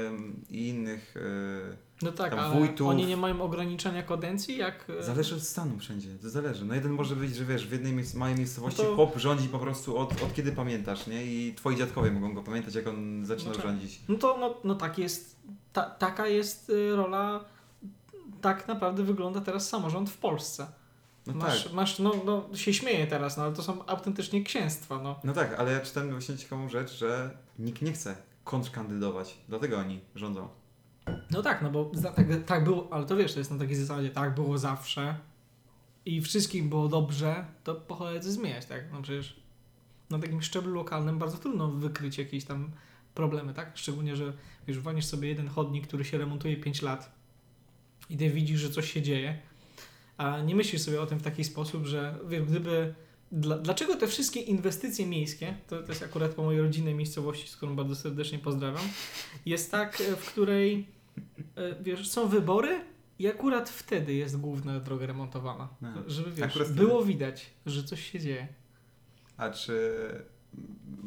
em, i innych... e, No tak, tam ale wójtów. oni nie mają ograniczenia kadencji, jak... e, Zależy od stanu wszędzie, to zależy. No jeden może być, że wiesz, w jednej miejsc- małej miejscowości No to- chłop rządzi po prostu od, od kiedy pamiętasz, nie? I twoi dziadkowie mogą go pamiętać, jak on zaczynał No tak. rządzić. No to no, no tak jest, ta, taka jest y, rola, tak naprawdę wygląda teraz samorząd w Polsce. No masz, tak. masz, no, no się śmieję teraz, no ale to są autentycznie księstwa, no. No tak, ale ja czytałem właśnie ciekawą rzecz, że nikt nie chce kontrkandydować, dlatego oni rządzą. No tak, no bo tak, tak było, ale to wiesz, to jest na takiej zasadzie, tak było zawsze i wszystkim było dobrze, to po cholerę zmieniać, tak? No przecież na takim szczeblu lokalnym bardzo trudno wykryć jakieś tam problemy, tak? Szczególnie, że wiesz, wanisz sobie jeden chodnik, który się remontuje 5 lat i ty widzisz, że coś się dzieje, a nie myślisz sobie o tym w taki sposób, że wiesz, gdyby... Dla, dlaczego te wszystkie inwestycje miejskie, to, to jest akurat po mojej rodzinnej miejscowości, z którą bardzo serdecznie pozdrawiam, jest tak, e, w której wiesz, są wybory i akurat wtedy jest główna droga remontowana. No. Żeby wiesz, Akurat wtedy. było widać, że coś się dzieje. A czy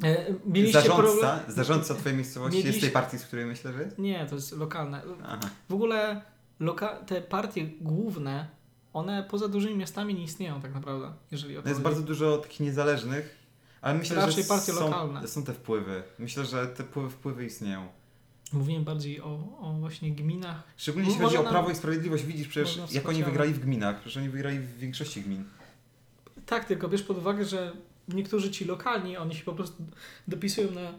E, mieliście zarządca, problem? zarządca twojej miejscowości jest Mieliście- tej partii, z której myślę, że jest? Nie, to jest lokalne. Aha. W ogóle loka- te partie główne, one poza dużymi miastami nie istnieją tak naprawdę, jeżeli o to No jest bardzo dużo takich niezależnych, ale myślę, Raczej że partie są, lokalne. są te wpływy. Myślę, że te wpływy, wpływy istnieją. Mówiłem bardziej o, o właśnie gminach. Szczególnie jeśli Może chodzi o Prawo i Sprawiedliwość, widzisz przecież jak oni wygrali w gminach. Przecież oni wygrali w większości gmin. Tak, tylko bierz pod uwagę, że niektórzy ci lokalni, oni się po prostu dopisują na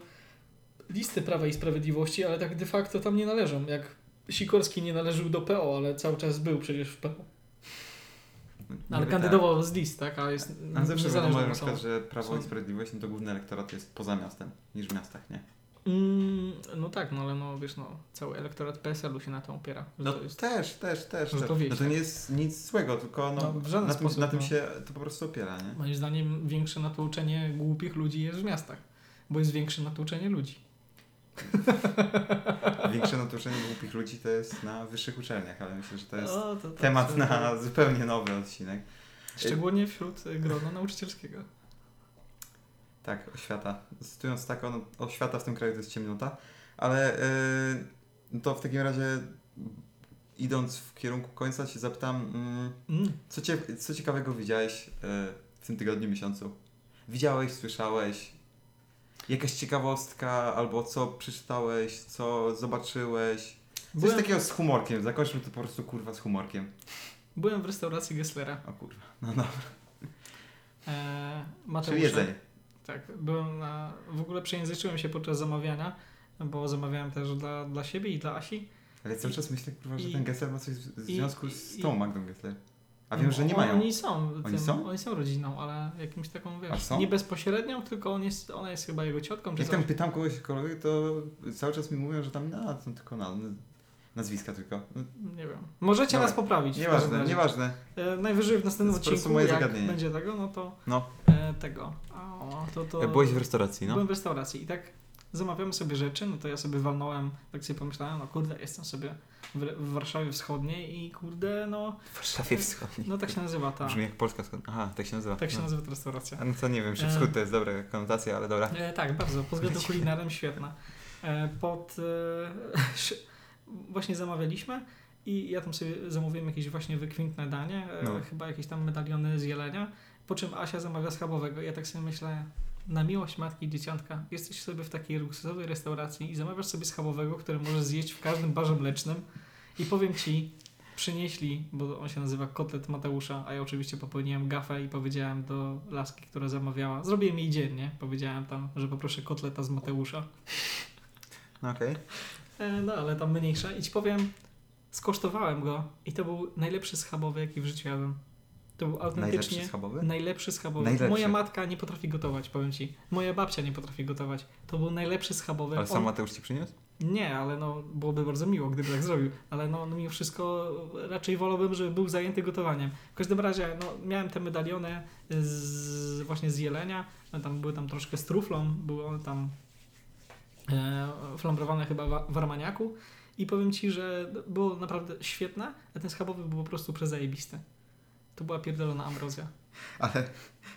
listę Prawa i Sprawiedliwości, ale tak de facto tam nie należą. Jak Sikorski nie należył do PO, ale cały czas był przecież w PO. Ale Niby kandydował z list, tak? A jest Tak. Ale zawsze wiadomo na osobą. przykład, że Prawo i Sprawiedliwość, no to główny elektorat jest poza miastem niż w miastach, nie? Mm, no tak, no ale no wiesz, no cały elektorat PSL-u się na to opiera. No to jest... też, też, też. Te- to wieś, no to tak. nie jest nic złego, tylko no, No, w żaden na, tym, sposób, na tym no. się to po prostu opiera, nie? Moim zdaniem większe natłuczenie głupich ludzi jest w miastach, bo jest większe natłuczenie ludzi. Większe naturzenie głupich ludzi to jest na wyższych uczelniach, ale myślę, że to jest O, to tak temat na zupełnie nowy odcinek. Szczególnie wśród grona nauczycielskiego. Tak, oświata. Cytując tak, on, oświata w tym kraju to jest ciemnota, ale yy, to w takim razie idąc w kierunku końca się zapytam, mm, Mm. co, cie, co ciekawego widziałeś yy, w tym tygodniu, miesiącu? Widziałeś, słyszałeś? Jakaś ciekawostka, albo co przeczytałeś, co zobaczyłeś? Coś Byłem, takiego z humorkiem, zakończmy to po prostu kurwa z humorkiem. byłem w restauracji Gesslera. O kurwa, no dobra. E, Czyli Mateusza. jedzenie. Tak, byłem na, w ogóle przejęzyczyłem się podczas zamawiania, bo zamawiałem też dla, dla siebie i dla Asi. Ale cały czas myślę, kurwa, że i- ten Gessler ma coś w w i- związku z i- tą Magdą Gessler. A wiem, że nie mają. Oni są, Oni tym, są? Oni są rodziną, ale jakimś taką, wiesz, nie bezpośrednią, tylko on jest, ona jest chyba jego ciotką, Jak coś. tam pytam kogoś, kogoś, to cały czas mi mówią, że tam no, to tylko na, Nazwiska tylko. No, Nie wiem. Możecie Dobra. nas poprawić. Nieważne, nieważne. E, najwyżej w następnym To odcinku, moje jak zagadnienie. będzie tego, no to No. e, tego. O, to, to... Byłeś w restauracji, no? Byłem w restauracji i tak zamawiamy sobie rzeczy, no to ja sobie walnąłem, tak sobie pomyślałem, no kurde, jestem sobie w, w Warszawie Wschodniej i kurde, no, W Warszawie Wschodniej. no tak się nazywa ta, Brzmi jak Polska Wschodnia. Aha, tak się nazywa. tak się no. nazywa ta restauracja. A No to nie wiem, czy wschód to jest dobra konotacja, ale dobra. E, tak, bardzo, pod względem kulinarnym świetna. E, pod, e, właśnie zamawialiśmy i ja tam sobie zamówiłem jakieś właśnie wykwintne danie, e, No. chyba jakieś tam medaliony z jelenia, po czym Asia zamawia schabowego. Ja tak sobie myślę, na miłość matki i dzieciątka, jesteś sobie w takiej luksusowej restauracji i zamawiasz sobie schabowego, który możesz zjeść w każdym barze mlecznym i powiem Ci, przynieśli, bo on się nazywa kotlet Mateusza, a ja oczywiście popełniłem gafę i powiedziałem do laski, która zamawiała, zrobiłem jej dzień, nie? Powiedziałem tam, że poproszę kotleta z Mateusza. No okej. E, no ale tam mniejsza i Ci powiem, skosztowałem go i to był najlepszy schabowy, jaki w życiu jadłem. To był autentycznie Najlepszy schabowy? najlepszy schabowy. Najlepszy. Moja matka nie potrafi gotować, powiem Ci. Moja babcia nie potrafi gotować. To był najlepszy schabowy. Ale sam Mateusz ci przyniósł? Nie, ale no byłoby bardzo miło, gdyby tak zrobił. Ale no, no mimo wszystko raczej wolałbym, żeby był zajęty gotowaniem. W każdym razie no, miałem te medaliony z, właśnie z jelenia. No, tam były tam troszkę z truflą, były one tam e, flambrowane chyba wa- w armaniaku. I powiem Ci, że było naprawdę świetne, a ten schabowy był po prostu przezajebisty. To była pierdolona ambrozja. Ale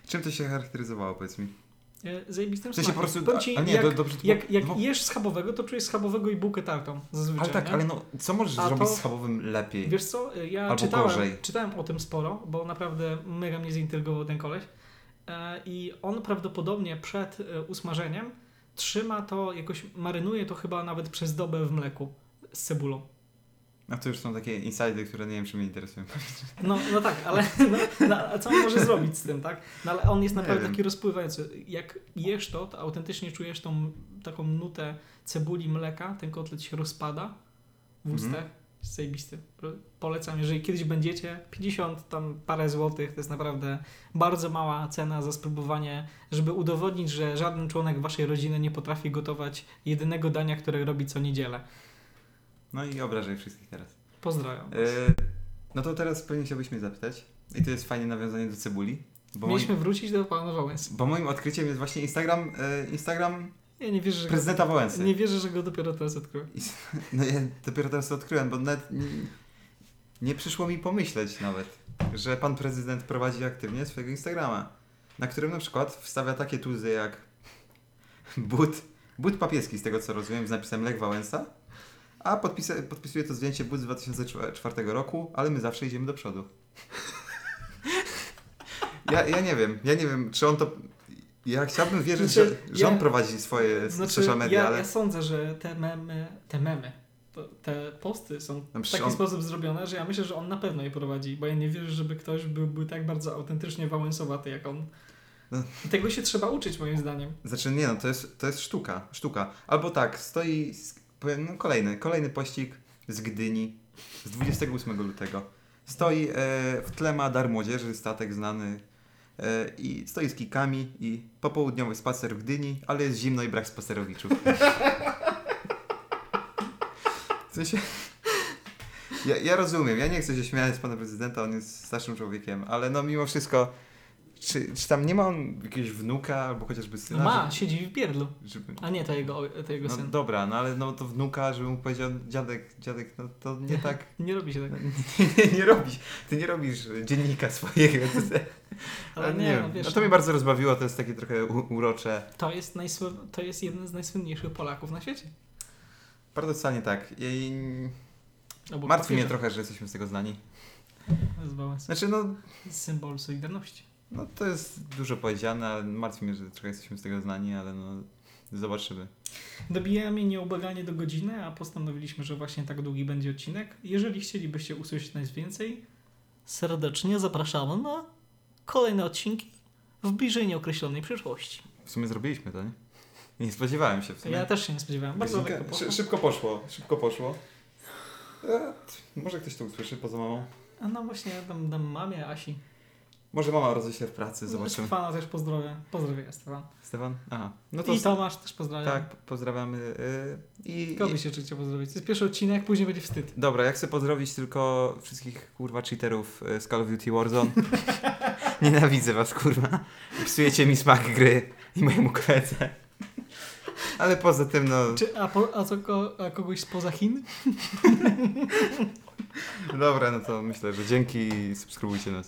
czym to się charakteryzowało, powiedz mi? E, Zajebistym W sensie po smakiem. prostu... Powiem ci, a nie, jak, do, dobrze jak, jak no, jesz schabowego, to czujesz schabowego i bułkę tartą zazwyczaj. Ale tak, nie? ale no, co możesz A zrobić to- z schabowym lepiej? Wiesz co, ja Albo czytałem, gorzej. czytałem o tym sporo, bo naprawdę mega mnie zaintrygował ten koleś. E, I on prawdopodobnie przed e, usmażeniem trzyma to, jakoś marynuje to chyba nawet przez dobę w mleku z cebulą. A to już są takie insidy, które nie wiem, czy mnie interesują. No, no tak, ale no, no, a co on może zrobić z tym, tak? No ale on jest naprawdę taki rozpływający. Jak jesz to, to autentycznie czujesz tą taką nutę cebuli, mleka, ten kotlet się rozpada w Mhm. ustach. Jest zajebisty. Pro- Polecam, jeżeli kiedyś będziecie, 50 tam parę złotych, to jest naprawdę bardzo mała cena za spróbowanie, żeby udowodnić, że żaden członek waszej rodziny nie potrafi gotować jedynego dania, które robi co niedzielę. No i obrażaj wszystkich teraz. Pozdrawiam. E, no to teraz pewnie chciałbyś mnie zapytać. I to jest fajne nawiązanie do cebuli. Bo, Mieliśmy moim, wrócić do pana Wałęsy. bo moim odkryciem jest właśnie Instagram, e, Instagram Ja nie wierzę, że go, prezydenta Wałęsy. nie wierzę, że go dopiero teraz odkryłem. No ja dopiero teraz to odkryłem, bo nawet nie, nie przyszło mi pomyśleć nawet, że pan prezydent prowadzi aktywnie swojego Instagrama, na którym na przykład wstawia takie tuzy jak but, but papieski, z tego co rozumiem, z napisem Lech Wałęsa, a podpisa, podpisuje to zdjęcie but z 2004 roku, ale my zawsze idziemy do przodu. Ja, ja nie wiem, ja nie wiem, czy on to... Ja chciałbym wierzyć, Znaczy, że, że on ja- prowadzi swoje Znaczy, social media, ja, ale... ja sądzę, że te memy, te memy, te posty są w taki on- sposób zrobione, że ja myślę, że on na pewno je prowadzi, bo ja nie wierzę, żeby ktoś był, był tak bardzo autentycznie wałęsowaty jak on. No. Tego się trzeba uczyć moim zdaniem. Znaczy nie no, to jest, to jest sztuka, sztuka. Albo tak, stoi, no kolejny, kolejny pościg z Gdyni z 28 lutego. Stoi, e, w tle ma Dar Młodzieży, statek znany e, i stoi z kikami i popołudniowy spacer w Gdyni, ale jest zimno i brak spacerowiczów. W sensie... Ja, ja rozumiem, ja nie chcę się śmiać z pana prezydenta, on jest starszym człowiekiem, ale no mimo wszystko, czy, czy tam nie ma on jakiegoś wnuka albo chociażby No syna? ma, żeby- siedzi w pierdlu. żeby, A nie, to jego, to jego no syn. dobra, no ale no to wnuka, żeby mu powiedział dziadek, dziadek, no to nie tak, Nie robi się tak. nie, nie robisz, ty nie robisz dziennika swojego. Ale nie, no wiem. wiesz, no to mnie bardzo rozbawiło, to jest takie trochę u, urocze. to, jest najsły, to jest jeden z najsłynniejszych Polaków na świecie. Paradoksalnie tak. I Obok martwi mnie trochę, że jesteśmy z tego znani. Znaczy no, Symbol Solidarności. No to jest dużo powiedziane, ale martwi mnie, że trochę jesteśmy z tego znani, ale no zobaczymy. Dobijamy nieubłaganie do godziny, a postanowiliśmy, że właśnie tak długi będzie odcinek. Jeżeli chcielibyście usłyszeć nas więcej, serdecznie zapraszamy na kolejne odcinki w bliżej nieokreślonej przyszłości. W sumie zrobiliśmy to, nie? Nie spodziewałem się w sumie. Ja też się nie spodziewałem. Bardzo lekko poszło. szy- Szybko poszło, szybko poszło. E, może ktoś to usłyszy poza mamą. A no właśnie, ja dam, dam mamie Asi. Może mama roześle w pracy, No, zobaczymy. Stefana też pozdrowię. Pozdrowię Stefan. Stefan? Aha. No to I Tomasz też pozdrawiam. tak, po- pozdrawiamy. Yy, i, Kogo byście chcieli pozdrowić? To jest pierwszy odcinek, później będzie wstyd. Dobra, ja chcę pozdrowić tylko wszystkich kurwa cheaterów y, z Call of Duty Warzone. Nienawidzę was, kurwa. Psujecie mi smak gry i mojemu koledze. Ale poza tym, no. Czy, a, po, a, co, a kogoś spoza Chin? Dobra, no to myślę, że dzięki i subskrybujcie nas.